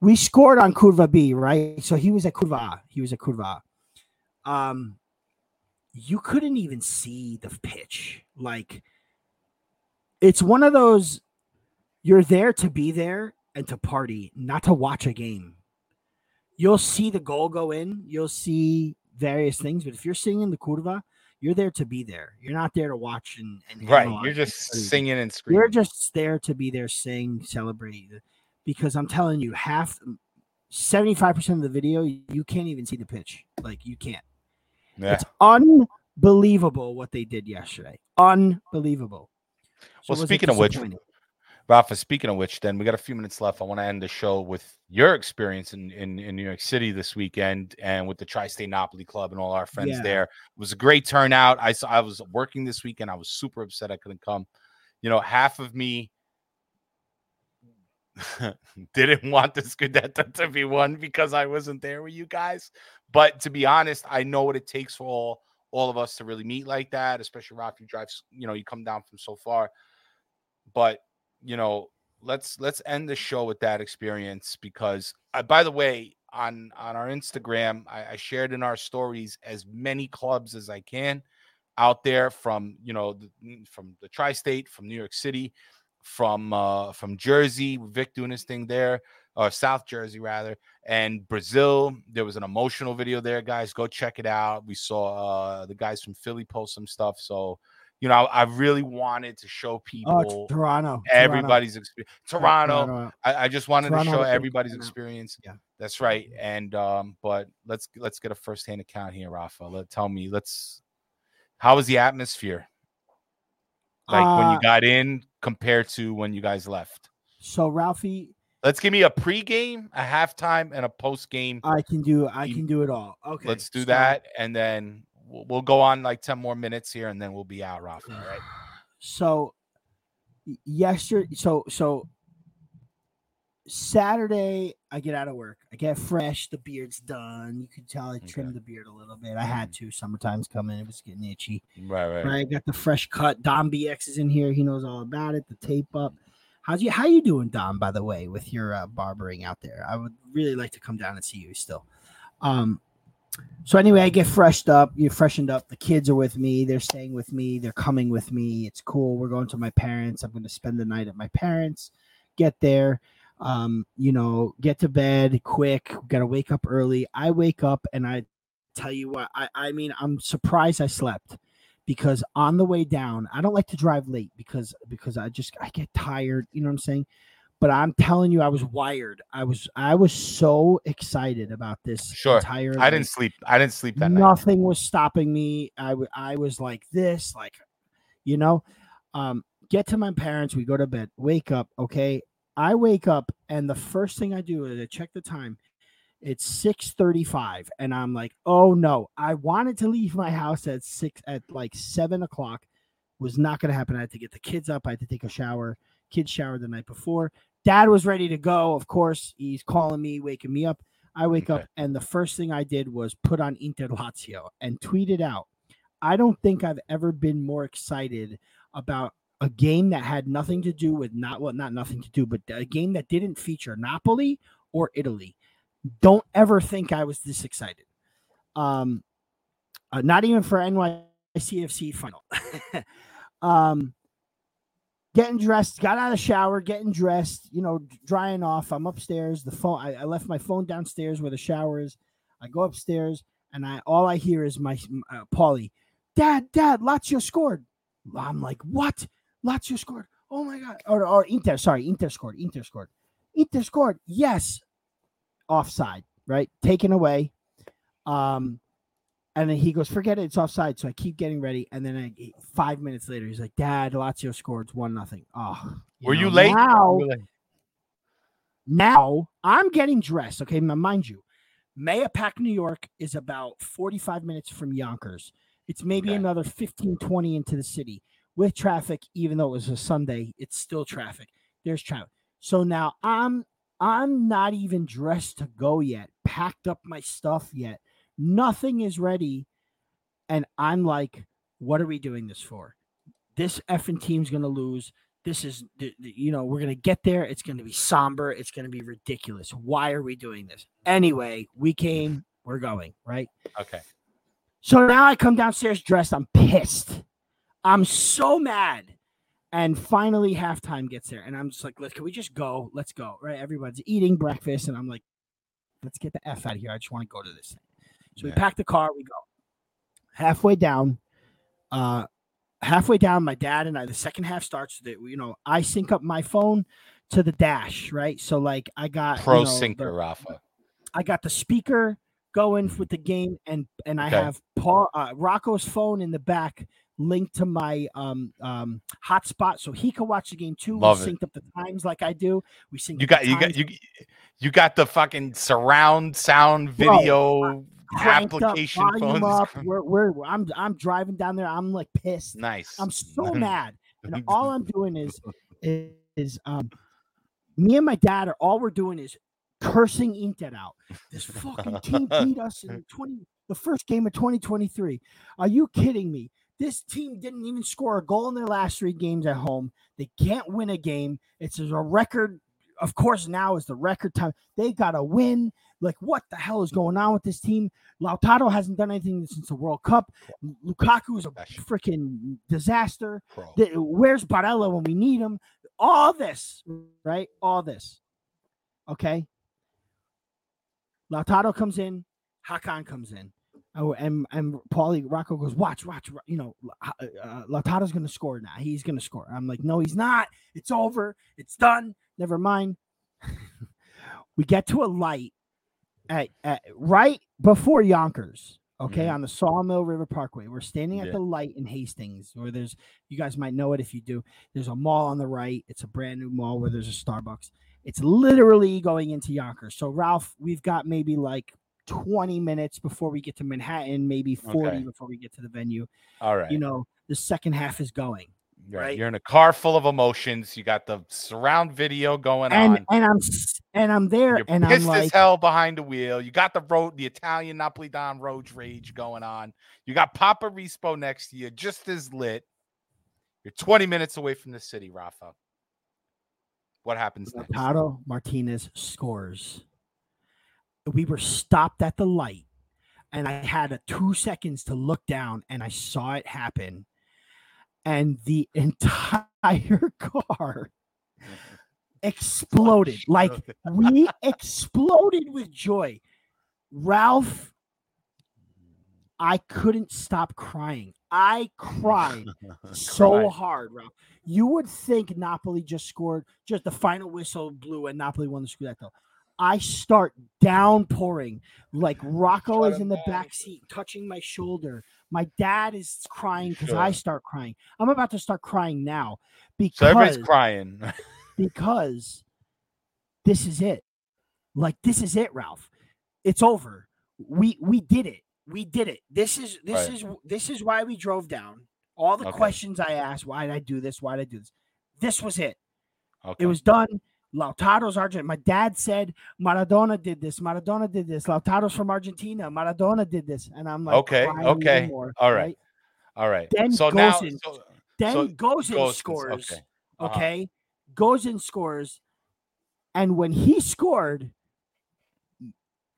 we scored on Curva B, right? So he was at Curva. He was at Curva A. Um, you couldn't even see the pitch. Like, it's one of those you're there to be there and to party, not to watch a game. You'll see the goal go in, you'll see various things, but if you're singing the Curva, you're there to be there. You're not there to watch and, and Right. You're just singing and screaming. You're just there to be there, sing, celebrate. Because I'm telling you, half, seventy-five percent of the video, you can't even see the pitch. Like you can't. yeah. It's unbelievable what they did yesterday. Unbelievable. Well, speaking of which? Rafa, speaking of which, then we got a few minutes left. I want to end the show with your experience in, in, in New York City this weekend and with the Tri State Napoli Club and all our friends Yeah. there. It was a great turnout. I saw I was working this weekend. I was super upset I couldn't come. You know, half of me didn't want the Scudetto to be won because I wasn't there with you guys. But to be honest, I know what it takes for all all of us to really meet like that, especially Rafa, you drive, you know, you come down from so far. But you know, let's let's end the show with that experience because uh, by the way, on on our Instagram, I, I shared in our stories as many clubs as I can out there from you know the, mm, from the tri-state, from New York City, from uh from Jersey, Vic doing his thing there, or South Jersey rather, and Brazil. There was an emotional video there, guys. Go check it out. We saw uh the guys from Philly post some stuff. So, you know, I, I really wanted to show people Oh, Toronto. everybody's experience. Toronto. Toronto. I, I just wanted Toronto to show everybody's experience. Yeah. That's right. And um, but let's let's get a first hand account here, Rafa. Let tell me, let's how was the atmosphere? Like when Uh, you got in compared to when you guys left. So Ralphie, Let's give me a pregame, a halftime, and a postgame. I can do I can do it all. Okay. Let's do so- that, and then we'll, we'll go on like ten more minutes here, and then we'll be out, Ralphie. All right. So yesterday, so so Saturday, I get out of work. I get fresh. The beard's done. You can tell I trimmed the beard a little bit. I had to. Summertime's coming. It was getting itchy. Right, right. Right. Got the fresh cut. Dom BX is in here. He knows all about it. The tape up. How's you? How you doing, Dom? By the way, with your uh, barbering out there, I would really like to come down and see you still. Um, so anyway, I get freshed up. You're freshened up. The kids are with me. They're staying with me. They're coming with me. It's cool. We're going to my parents. I'm going to spend the night at my parents. Get there. Um, you know, get to bed quick. Got to wake up early. I wake up and I tell you what. I I mean, I'm surprised I slept because on the way down, I don't like to drive late because because I just I get tired. You know what I'm saying? but I'm telling you, I was wired. I was I was so excited about this sure. entire. I didn't sleep. I didn't sleep that Nothing night. Nothing was stopping me. I, w- I was like this, like, you know, um, get to my parents. We go to bed. Wake up. Okay. I wake up and the first thing I do is I check the time. It's 6:35, and I'm like, oh no. I wanted to leave my house at six at like seven o'clock. Was not gonna happen. I had to get the kids up, I had to take a shower. Kids showered the night before. Dad was ready to go. Of course, he's calling me, waking me up. I wake okay. up, and the first thing I did was put on Inter Lazio and tweeted out. I don't think I've ever been more excited about a game that had nothing to do with not well, not nothing to do, but a game that didn't feature Napoli or Italy. Don't ever think I was this excited. Um, uh, not even for NYCFC final. um, getting dressed, got out of shower, getting dressed, you know, drying off. I'm upstairs. The phone, I, I left my phone downstairs where the shower is. I go upstairs and I all I hear is my uh, Paulie, Dad, Dad, Lazio scored. I'm like, what? Lazio scored. Oh my god. Or, or Inter, sorry, Inter scored. Inter scored. Inter scored. Yes. Offside, right? Taken away. Um, and then he goes, forget it, it's offside. So I keep getting ready. And then I, five minutes later, he's like, Dad, Lazio scored one nothing. Oh, you were know, you late? Now, now I'm getting dressed. Okay, now mind you, Mahopac, New York is about 45 minutes from Yonkers. It's maybe okay. another 15, 20 into the city with traffic, even though it was a Sunday, it's still traffic. There's traffic. So now I'm I'm not even dressed to go yet, packed up my stuff yet. Nothing is ready. And I'm like, what are we doing this for? This effing team's going to lose. This is, you know, we're going to get there. It's going to be somber. It's going to be ridiculous. Why are we doing this? Anyway, we came, we're going, right? Okay. So now I come downstairs dressed. I'm pissed. I'm so mad. And finally, halftime gets there. And I'm just like, let's, can we just go? Let's go. Right. Everybody's eating breakfast. And I'm like, let's get the F out of here. I just want to go to this thing. So yeah. we pack the car, we go. Halfway down, uh, halfway down, my dad and I, the second half starts. That you know, I sync up my phone to the dash, right? So like I got pro you know, syncer, the, Rafa. I got the speaker going with the game, and and I have Paul uh, Rocco's phone in the back linked to my um um hotspot so he could watch the game too. Love we synced up the times like I do. We sync. You got you got you you got the fucking surround sound video. Bro, application up, phones. Up. We're, we're, I'm I'm driving down there. I'm like pissed. Nice. I'm so mad, and all I'm doing is is, is um me and my dad are all we're doing is cursing Inter out. This fucking team beat us in 20 the first game of 2023. Are you kidding me? This team didn't even score a goal in their last three games at home. They can't win a game. It's a record. Of course, now is the record time. They got to win. Like, what the hell is going on with this team? Lautaro hasn't done anything since the World Cup. Lukaku is a freaking disaster. Where's Barella when we need him? All this, right? All this. Okay. Lautaro comes in. Hakan comes in. Oh, and and Paulie Rocco goes, watch, watch, you know, uh, uh Lautaro's gonna score now. He's gonna score. I'm like, no, he's not. It's over. It's done. Never mind. we get to a light at, at right before Yonkers, okay, mm-hmm. on the Sawmill River Parkway. We're standing at yeah. the light in Hastings, where there's you guys might know it if you do. There's a mall on the right. It's a brand new mall where there's a Starbucks. It's literally going into Yonkers. So Ralph, we've got maybe like 20 minutes before we get to Manhattan, maybe 40 okay. before we get to the venue. All right. You know, the second half is going. Right. You're in a car full of emotions. You got the surround video going and, on. And I'm and I'm there You're and pissed I'm like as hell behind the wheel. You got the road, the Italian Napoli Don road rage going on. You got Papa Rispo next to you, just as lit. You're 20 minutes away from the city, Rafa. What happens next? Lautaro Martinez scores. We were stopped at the light, and I had a two seconds to look down, and I saw it happen. And the entire car exploded. Like we exploded with joy. Ralph, I couldn't stop crying. I cried so hard, Ralph. You would think Napoli just scored, just the final whistle blew and Napoli won the Scudetto. I start downpouring, like Rocco is in the back seat, touching my shoulder. My dad is crying because I start crying. I'm about to start crying now because So everybody's crying. because this is it. Like this is it, Ralph. It's over. We we did it. We did it. This is this Right. is this is why we drove down. All the Okay. questions I asked, why did I do this? Why did I do this? This was it. Okay. It was done. Lautaro's Argent. My dad said Maradona did this. Maradona did this. Lautaro's from Argentina. Maradona did this. And I'm like, Okay, okay, more, all right. All right. Then so now, Gosens. so, Then So, Gosens, scores. okay. Uh-huh. Okay. Scores. And when he scored,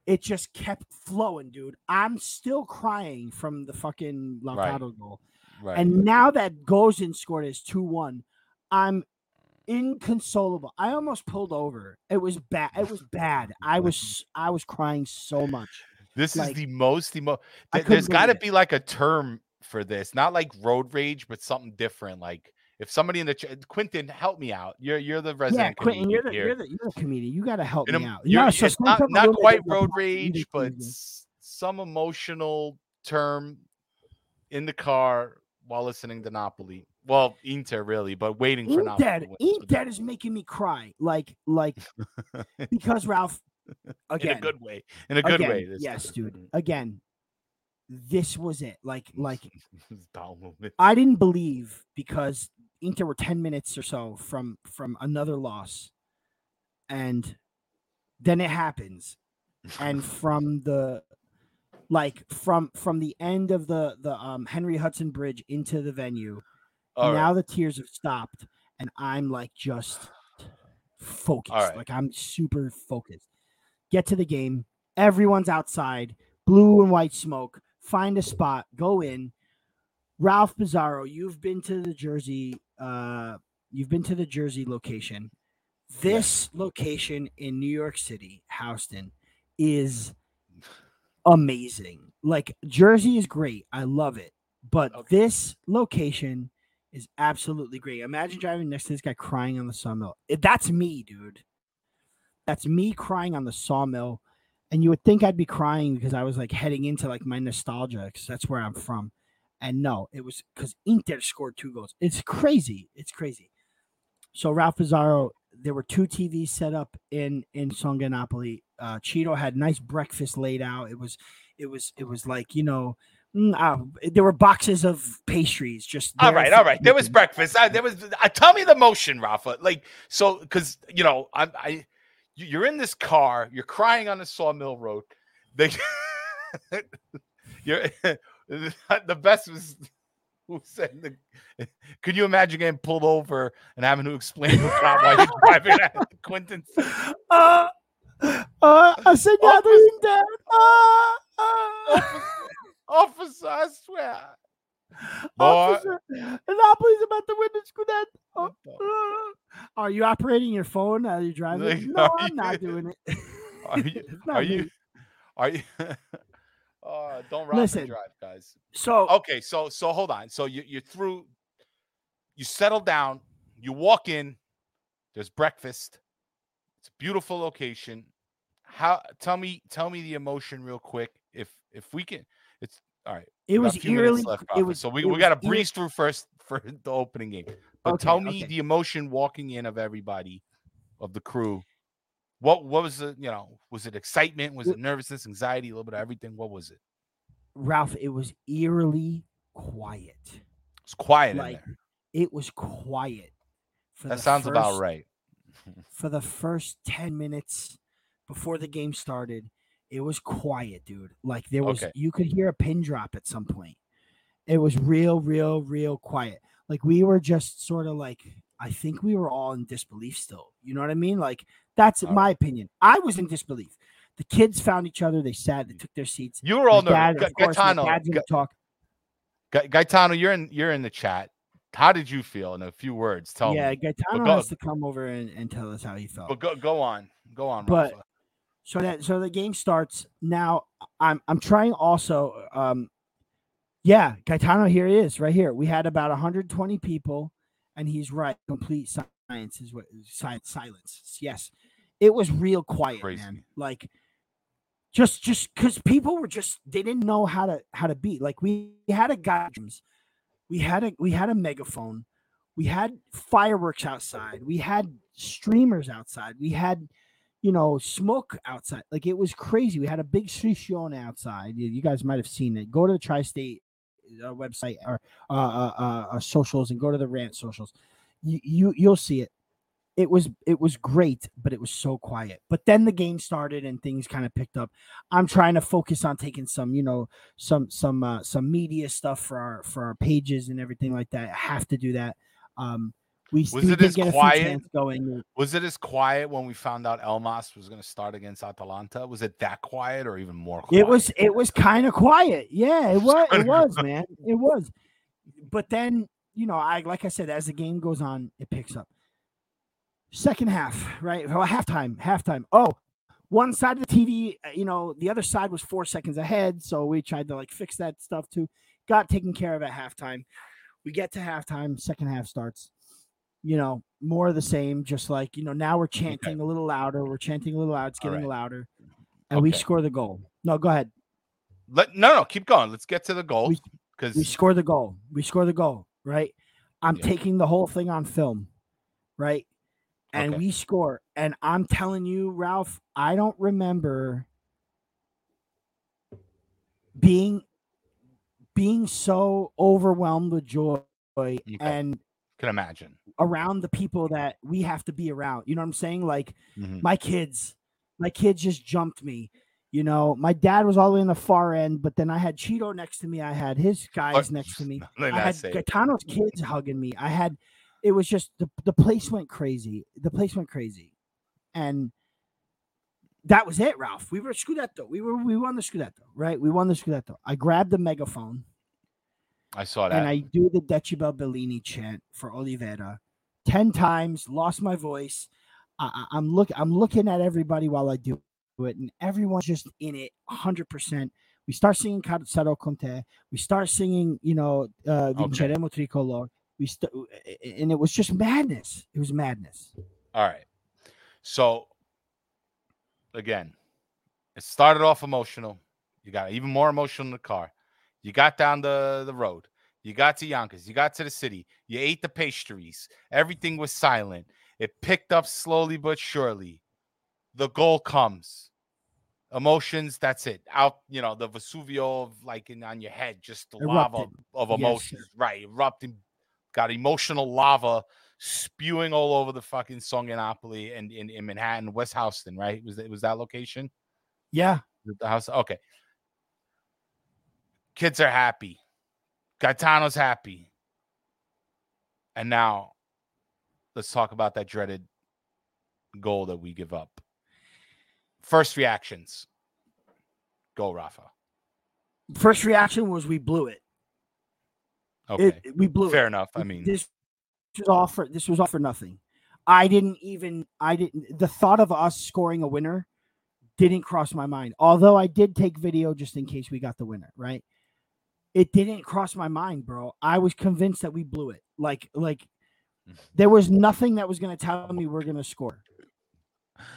it just kept flowing, dude. I'm still crying from the fucking Right. Lautaro goal. right. And now that Gosens scored is 2 1, I'm inconsolable. I almost pulled over. It was bad. It was bad. I was I was crying so much. this like, is the most emo. I Th- there's got to be like a term for this, not like road rage, but something different. Like if somebody in the ch- Quentin, help me out. You're you're the Yeah, resident. Quentin, you're the, you're the you're the comedian. You got to help me out. you're- No, it's not not quite road rage, but s- some emotional term in the car while listening to Napoli. Well, Inter really, but waiting for. Inter, Inter is making me cry. Like, like because Ralph, again, in a good way. In a good again, way. yes, time. dude. Again, this was it. Like, like I didn't believe because Inter were ten minutes or so from from another loss, and then it happens, and from the like from from the end of the the um Henry Hudson Bridge into the venue. All right. now the tears have stopped and i'm like just focused. Right. like i'm super focused. Get to the game. Everyone's outside. Blue and white smoke. Find a spot. Go in. Ralph Pizarro, you've been to the jersey uh you've been to the jersey location. This location in new york city houston is amazing. Like jersey is great. I love it. But Okay. this location is absolutely great. Imagine driving next to this guy crying on the sawmill. It- that's me, dude. That's me crying on the sawmill. And you would think I'd be crying because I was like heading into like my nostalgia because that's where I'm from. And no, it was because Inter scored two goals. It's crazy. It's crazy. So Ralph Pizarro, there were two TVs set up in in Song'e Napule. Uh, Cheeto had nice breakfast laid out. It was, it was, it was like you know, uh, there were boxes of pastries. Just All right, all right. There was breakfast. Uh, there was. Uh, tell me the motion, Rafa. Like so, because you know, I, I, you- you're in this car. You're crying on the sawmill road. They, you're the best was who said the. Could you imagine getting pulled over and having to explain to a cop why you're driving at Quentin? Uh, uh, assegnado Inter. Uh, uh. Officer, I swear. Boy. Officer, Napoli's about to win the Scudetto. Uh, Are you operating your phone while you're driving? Like, no, I'm not doing it. Are you? Are me. you? Are you? uh, don't rob Listen. drive, guys. So Okay, so so hold on. So you you're through. You settle down. You walk in. There's breakfast. It's a beautiful location. How? Tell me. Tell me the emotion real quick. If if we can, all right. it was eerily. left, it was so we, we got to breeze through first for the opening game. But Okay, tell me okay. the emotion walking in of everybody, of the crew. What what was the you know was it excitement? Was it nervousness, anxiety, a little bit of everything? What was it? Ralph. It was eerily quiet. It's quiet Like, in there. It was quiet. For That the sounds about right. For the first ten minutes before the game started, it was quiet, dude. Like there was, Okay. you could hear a pin drop at some point. It was real, real, real quiet. Like we were just sort of like I think we were all in disbelief still. You know what I mean? Like that's All my opinion. I was in disbelief. The kids found each other. They sat. They mm. took their seats. You were all nervous. of course, Gaetano, dad's talk. Ga- Gaetano, you're in you're in the chat. How did you feel in a few words? Tell yeah, me. Gaetano go- has to come over and, and tell us how he felt. But go go on. Go on, But- Rafa. So that so the game starts now. I'm I'm trying also. Um, yeah, Gaetano here he is right here. We had about 120 people, and he's right. Complete silence is what science silence. Yes, it was real quiet, Crazy. man. Like just just because people were just they didn't know how to how to beat. Like we had a guy, we had a we had a megaphone, we had fireworks outside, we had streamers outside, we had you know, smoke outside. Like it was crazy. We had a big striscione outside. You, guys might have seen it. Go to the Tri-State uh, website or uh, uh, uh, uh, socials and go to the rant socials. You, you you'll see it. It was it was great, but it was so quiet. But then the game started and things kind of picked up. I'm trying to focus on taking some, you know, some some uh, some media stuff for our for our pages and everything like that. I have to do that. Um, we, Was we it as get a few quiet? going. Was it as quiet when we found out Elmas was going to start against Atalanta? Was it that quiet or even more quiet? It was it was kind of quiet. Yeah, it was it was, man. It was. But then, you know, I like I said, as the game goes on, it picks up. Second half, right? Well, halftime, halftime. Oh, one side of the TV, uh, you know, the other side was four seconds ahead. So we tried to like fix that stuff too. Got taken care of at halftime. We get to halftime, second half starts. You know, more of the same, just like, you know, now we're chanting a little louder. We're chanting a little louder. It's getting right. louder. And we score the goal. No, go ahead. Let, no, no, keep going. Let's get to the goal Because we because score the goal. We score the goal, right? I'm Yeah. taking the whole thing on film, right? And Okay. we score. And I'm telling you, Ralph, I don't remember being being so overwhelmed with joy and can imagine. around the people that we have to be around. You know what I'm saying? Like Mhm. my kids, my kids just jumped me. You know, my dad was all the way in the far end, but then I had Cheeto next to me. I had his guys next to me. I had. Gaetano's kids hugging me. I had it was just the, the place went crazy. The place went crazy. And that was it, Ralph. We were Scudetto. We were we won the Scudetto, right? We won the Scudetto. I grabbed the megaphone I saw that. and I do the Decibel Bellini chant for Olivera 10 times, lost my voice. I, I'm look I'm looking at everybody while I do it, and everyone's just in it 100%. We start singing Carzaro Conte. We start singing, you know, uh, Okay. Vinceremo Tricolor. We st- and it was just madness. It was madness. All right. So again, it started off emotional. You got even more emotional in the car. You got down the, the road. You got to Yonkers. You got to the city. You ate the pastries. Everything was silent. It picked up slowly but surely. The goal comes. Emotions, that's it. Out, you know, the Vesuvio of like in on your head, just the lava Erupted. of Yes, emotions. right. Erupting. Got emotional lava spewing all over the fucking Song'e Napule and in, in Manhattan, West Houston, right? Was that was that location? Yeah. The house. Okay. Kids are happy. Gaetano's happy. And now let's talk about that dreaded goal that we give up. First reactions. Go, Rafa. First reaction was we blew it. Okay. It- it- we blew it. Fair enough. I mean, this was all for this was all for nothing. I didn't even I didn't the thought of us scoring a winner didn't cross my mind. Although I did take video just in case we got the winner, right? It didn't cross my mind, bro. I was convinced that we blew it. Like like there was nothing that was going to tell me we're going to score.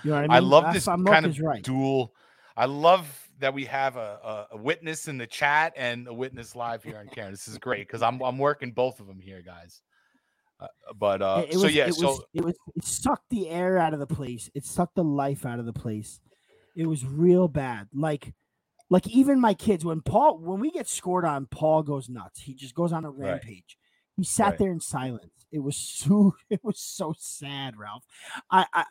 You know what I mean? I love That's- this kind of right. dual. I love that we have a, a, a witness in the chat and a witness live here on camera. This is great because I'm I'm working both of them here, guys. Uh, but uh, it, it so was, yeah, it so was, it was it sucked the air out of the place. It sucked the life out of the place. It was real bad. Like, like even my kids when Paul when we get scored on, Paul goes nuts. He just goes on a Right. rampage. He sat Right. there in silence. It was so it was so sad, Ralph. I I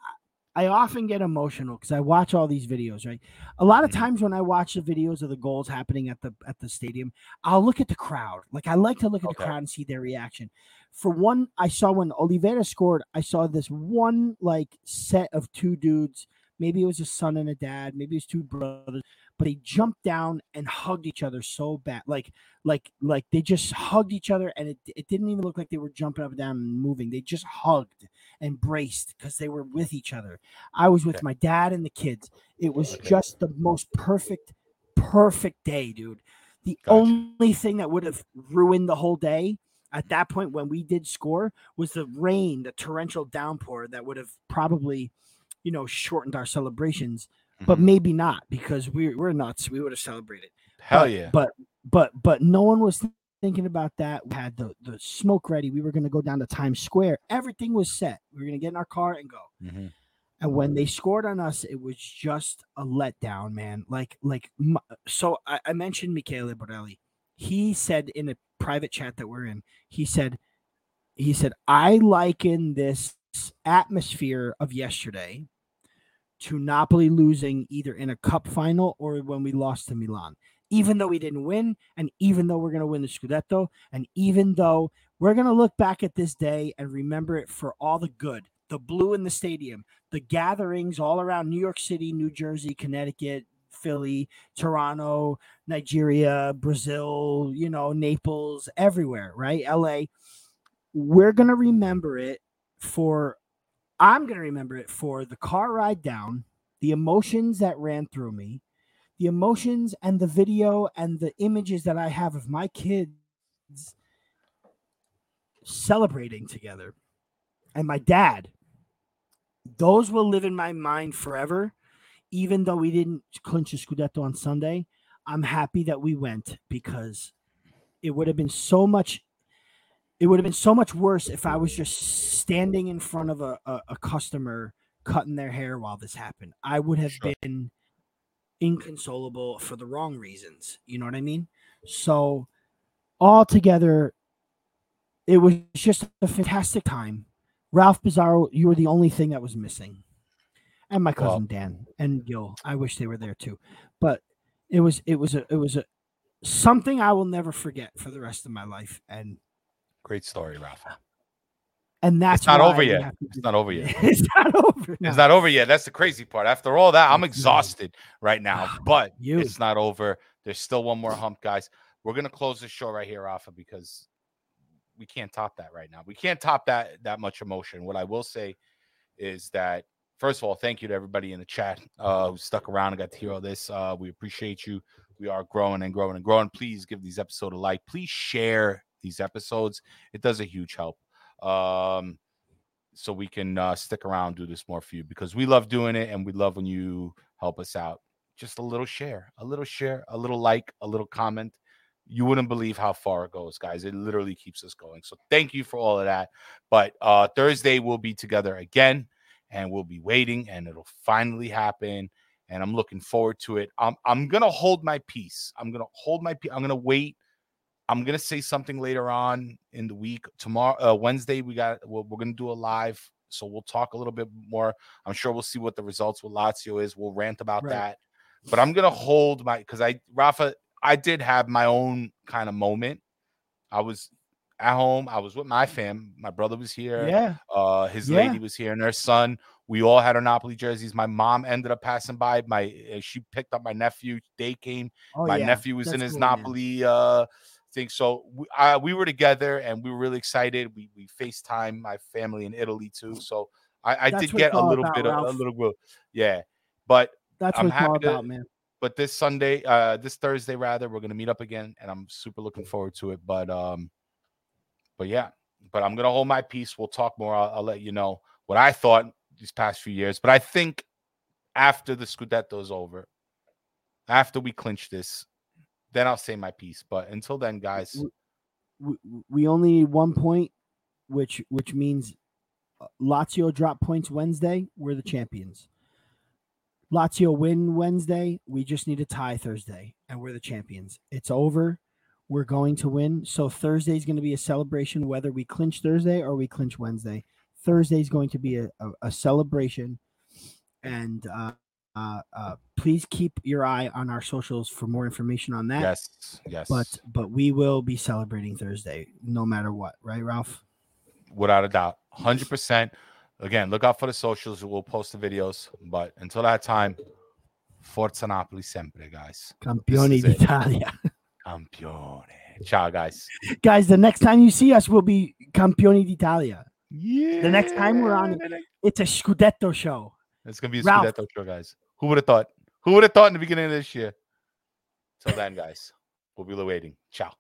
I often get emotional because I watch all these videos, right? A lot of Mhm. times when I watch the videos of the goals happening at the at the stadium, I'll look at the crowd. Like I like to look at Okay. the crowd and see their reaction. For one, I saw when Olivera scored, I saw this one like set of two dudes. Maybe it was a son and a dad, maybe it was two brothers, but they jumped down and hugged each other so bad. Like like like they just hugged each other and it, it didn't even look like they were jumping up and down and moving. They just hugged embraced because they were with each other. I was with Okay. my dad and the kids. It was Okay. just the most perfect, perfect day, dude. The Gotcha. only thing that would have ruined the whole day at that point when we did score was the rain, the torrential downpour that would have probably, you know, shortened our celebrations, but Mhm. maybe not because we, we're nuts. We would have celebrated. Hell but, yeah. But but but no one was thinking about that. We had the the smoke ready. We were going to go down to Times Square. Everything was set. We were going to get in our car and go. Mhm. And when they scored on us, it was just a letdown, man. Like like so. I, I mentioned Michele Borelli. He said in a private chat that we're in, he said, he said, I liken this atmosphere of yesterday to Napoli losing either in a cup final or when we lost to Milan. Even though we didn't win, and even though we're going to win the Scudetto, and even though we're going to look back at this day and remember it for all the good the blue in the stadium, the gatherings all around New York City, New Jersey, Connecticut, Philly, Toronto, Nigeria, Brazil, you know, Naples, everywhere, right? LA. We're going to remember it for, I'm going to remember it for the car ride down, the emotions that ran through me, the emotions and the video and the images that I have of my kids celebrating together and my dad. Those will live in my mind forever. Even though we didn't clinch a Scudetto on Sunday, I'm happy that we went because it would have been so much. It would have been so much worse if I was just standing in front of a, a, a customer cutting their hair while this happened. I would have Sure. been inconsolable for the wrong reasons. You know what I mean? So, altogether, it was just a fantastic time. Ralph Bizarro, you were the only thing that was missing, and my cousin Dan and Gil. I wish they were there too, but it was it was a it was a something I will never forget for the rest of my life, and Great story, Ralph. and that's not over yet. It's not over yet. it's not over. no. It's not over yet. That's the crazy part. After all that, I'm exhausted right now, but You. it's not over. There's still one more hump, guys. We're gonna close the show right here, Rafa, because we can't top that right now. We can't top that that much emotion. What I will say is that first of all, thank you to everybody in the chat uh, who stuck around and got to hear all this. Uh, we appreciate you. We are growing and growing and growing. Please give these episodes a like. Please share these episodes. It does a huge help. Um, so we can uh, stick around do this more for you because we love doing it and we love when you help us out just a little share a little share a little like a little comment you wouldn't believe how far it goes guys it literally keeps us going so thank you for all of that but uh thursday we'll be together again and we'll be waiting and it'll finally happen and i'm looking forward to it i'm, I'm gonna hold my peace i'm gonna hold my peace i'm gonna wait I'm gonna say something later on in the week. Tomorrow, uh, Wednesday, we got we're, we're gonna do a live, so we'll talk a little bit more. I'm sure we'll see what the results with Lazio is. We'll rant about Right. that, but I'm gonna hold my because I Rafa, I did have my own kind of moment. I was at home. I was with my fam. My brother was here. Yeah, Uh, his Yeah. lady was here and her son. We all had our Napoli jerseys. My mom ended up passing by. My uh, she picked up my nephew. They came oh, my yeah. nephew was in his cool, man. Napoli uh So we, I, we were together and we were really excited. We we FaceTime my family in Italy too. So I, I did get a little about, bit of a little bit, yeah. But That's I'm what it's all happy to- about, man. but this Sunday, uh this Thursday rather, we're gonna meet up again and I'm super looking forward to it. But um but yeah, but I'm gonna hold my peace. We'll talk more. I'll, I'll let you know what I thought these past few years. But I think after the Scudetto is over, after we clinch this, then I'll say my piece. But until then, guys, we, we only need one point, which which means uh, Lazio drop points Wednesday. We're the champions. Lazio win Wednesday. We just need a tie Thursday, and we're the champions. It's over. We're going to win. So Thursday is going to be a celebration, whether we clinch Thursday or we clinch Wednesday. Thursday is going to be a, a, a celebration and uh, uh, uh, please keep your eye on our socials for more information on that. Yes, yes. But but we will be celebrating Thursday, no matter what, right, Ralph? without a doubt, hundred percent. Again, look out for the socials. We'll post the videos. But until that time, Forza Napoli sempre, guys. Campioni d'Italia. Campione. Ciao, guys. Guys, the next time you see us, we'll be Campioni d'Italia. Yeah. The next time we're on It's a Scudetto show. It's gonna be a Ralph. Scudetto show, guys. Who would have thought? Who would have thought in the beginning of this year? Till then, guys, we'll be waiting. Ciao.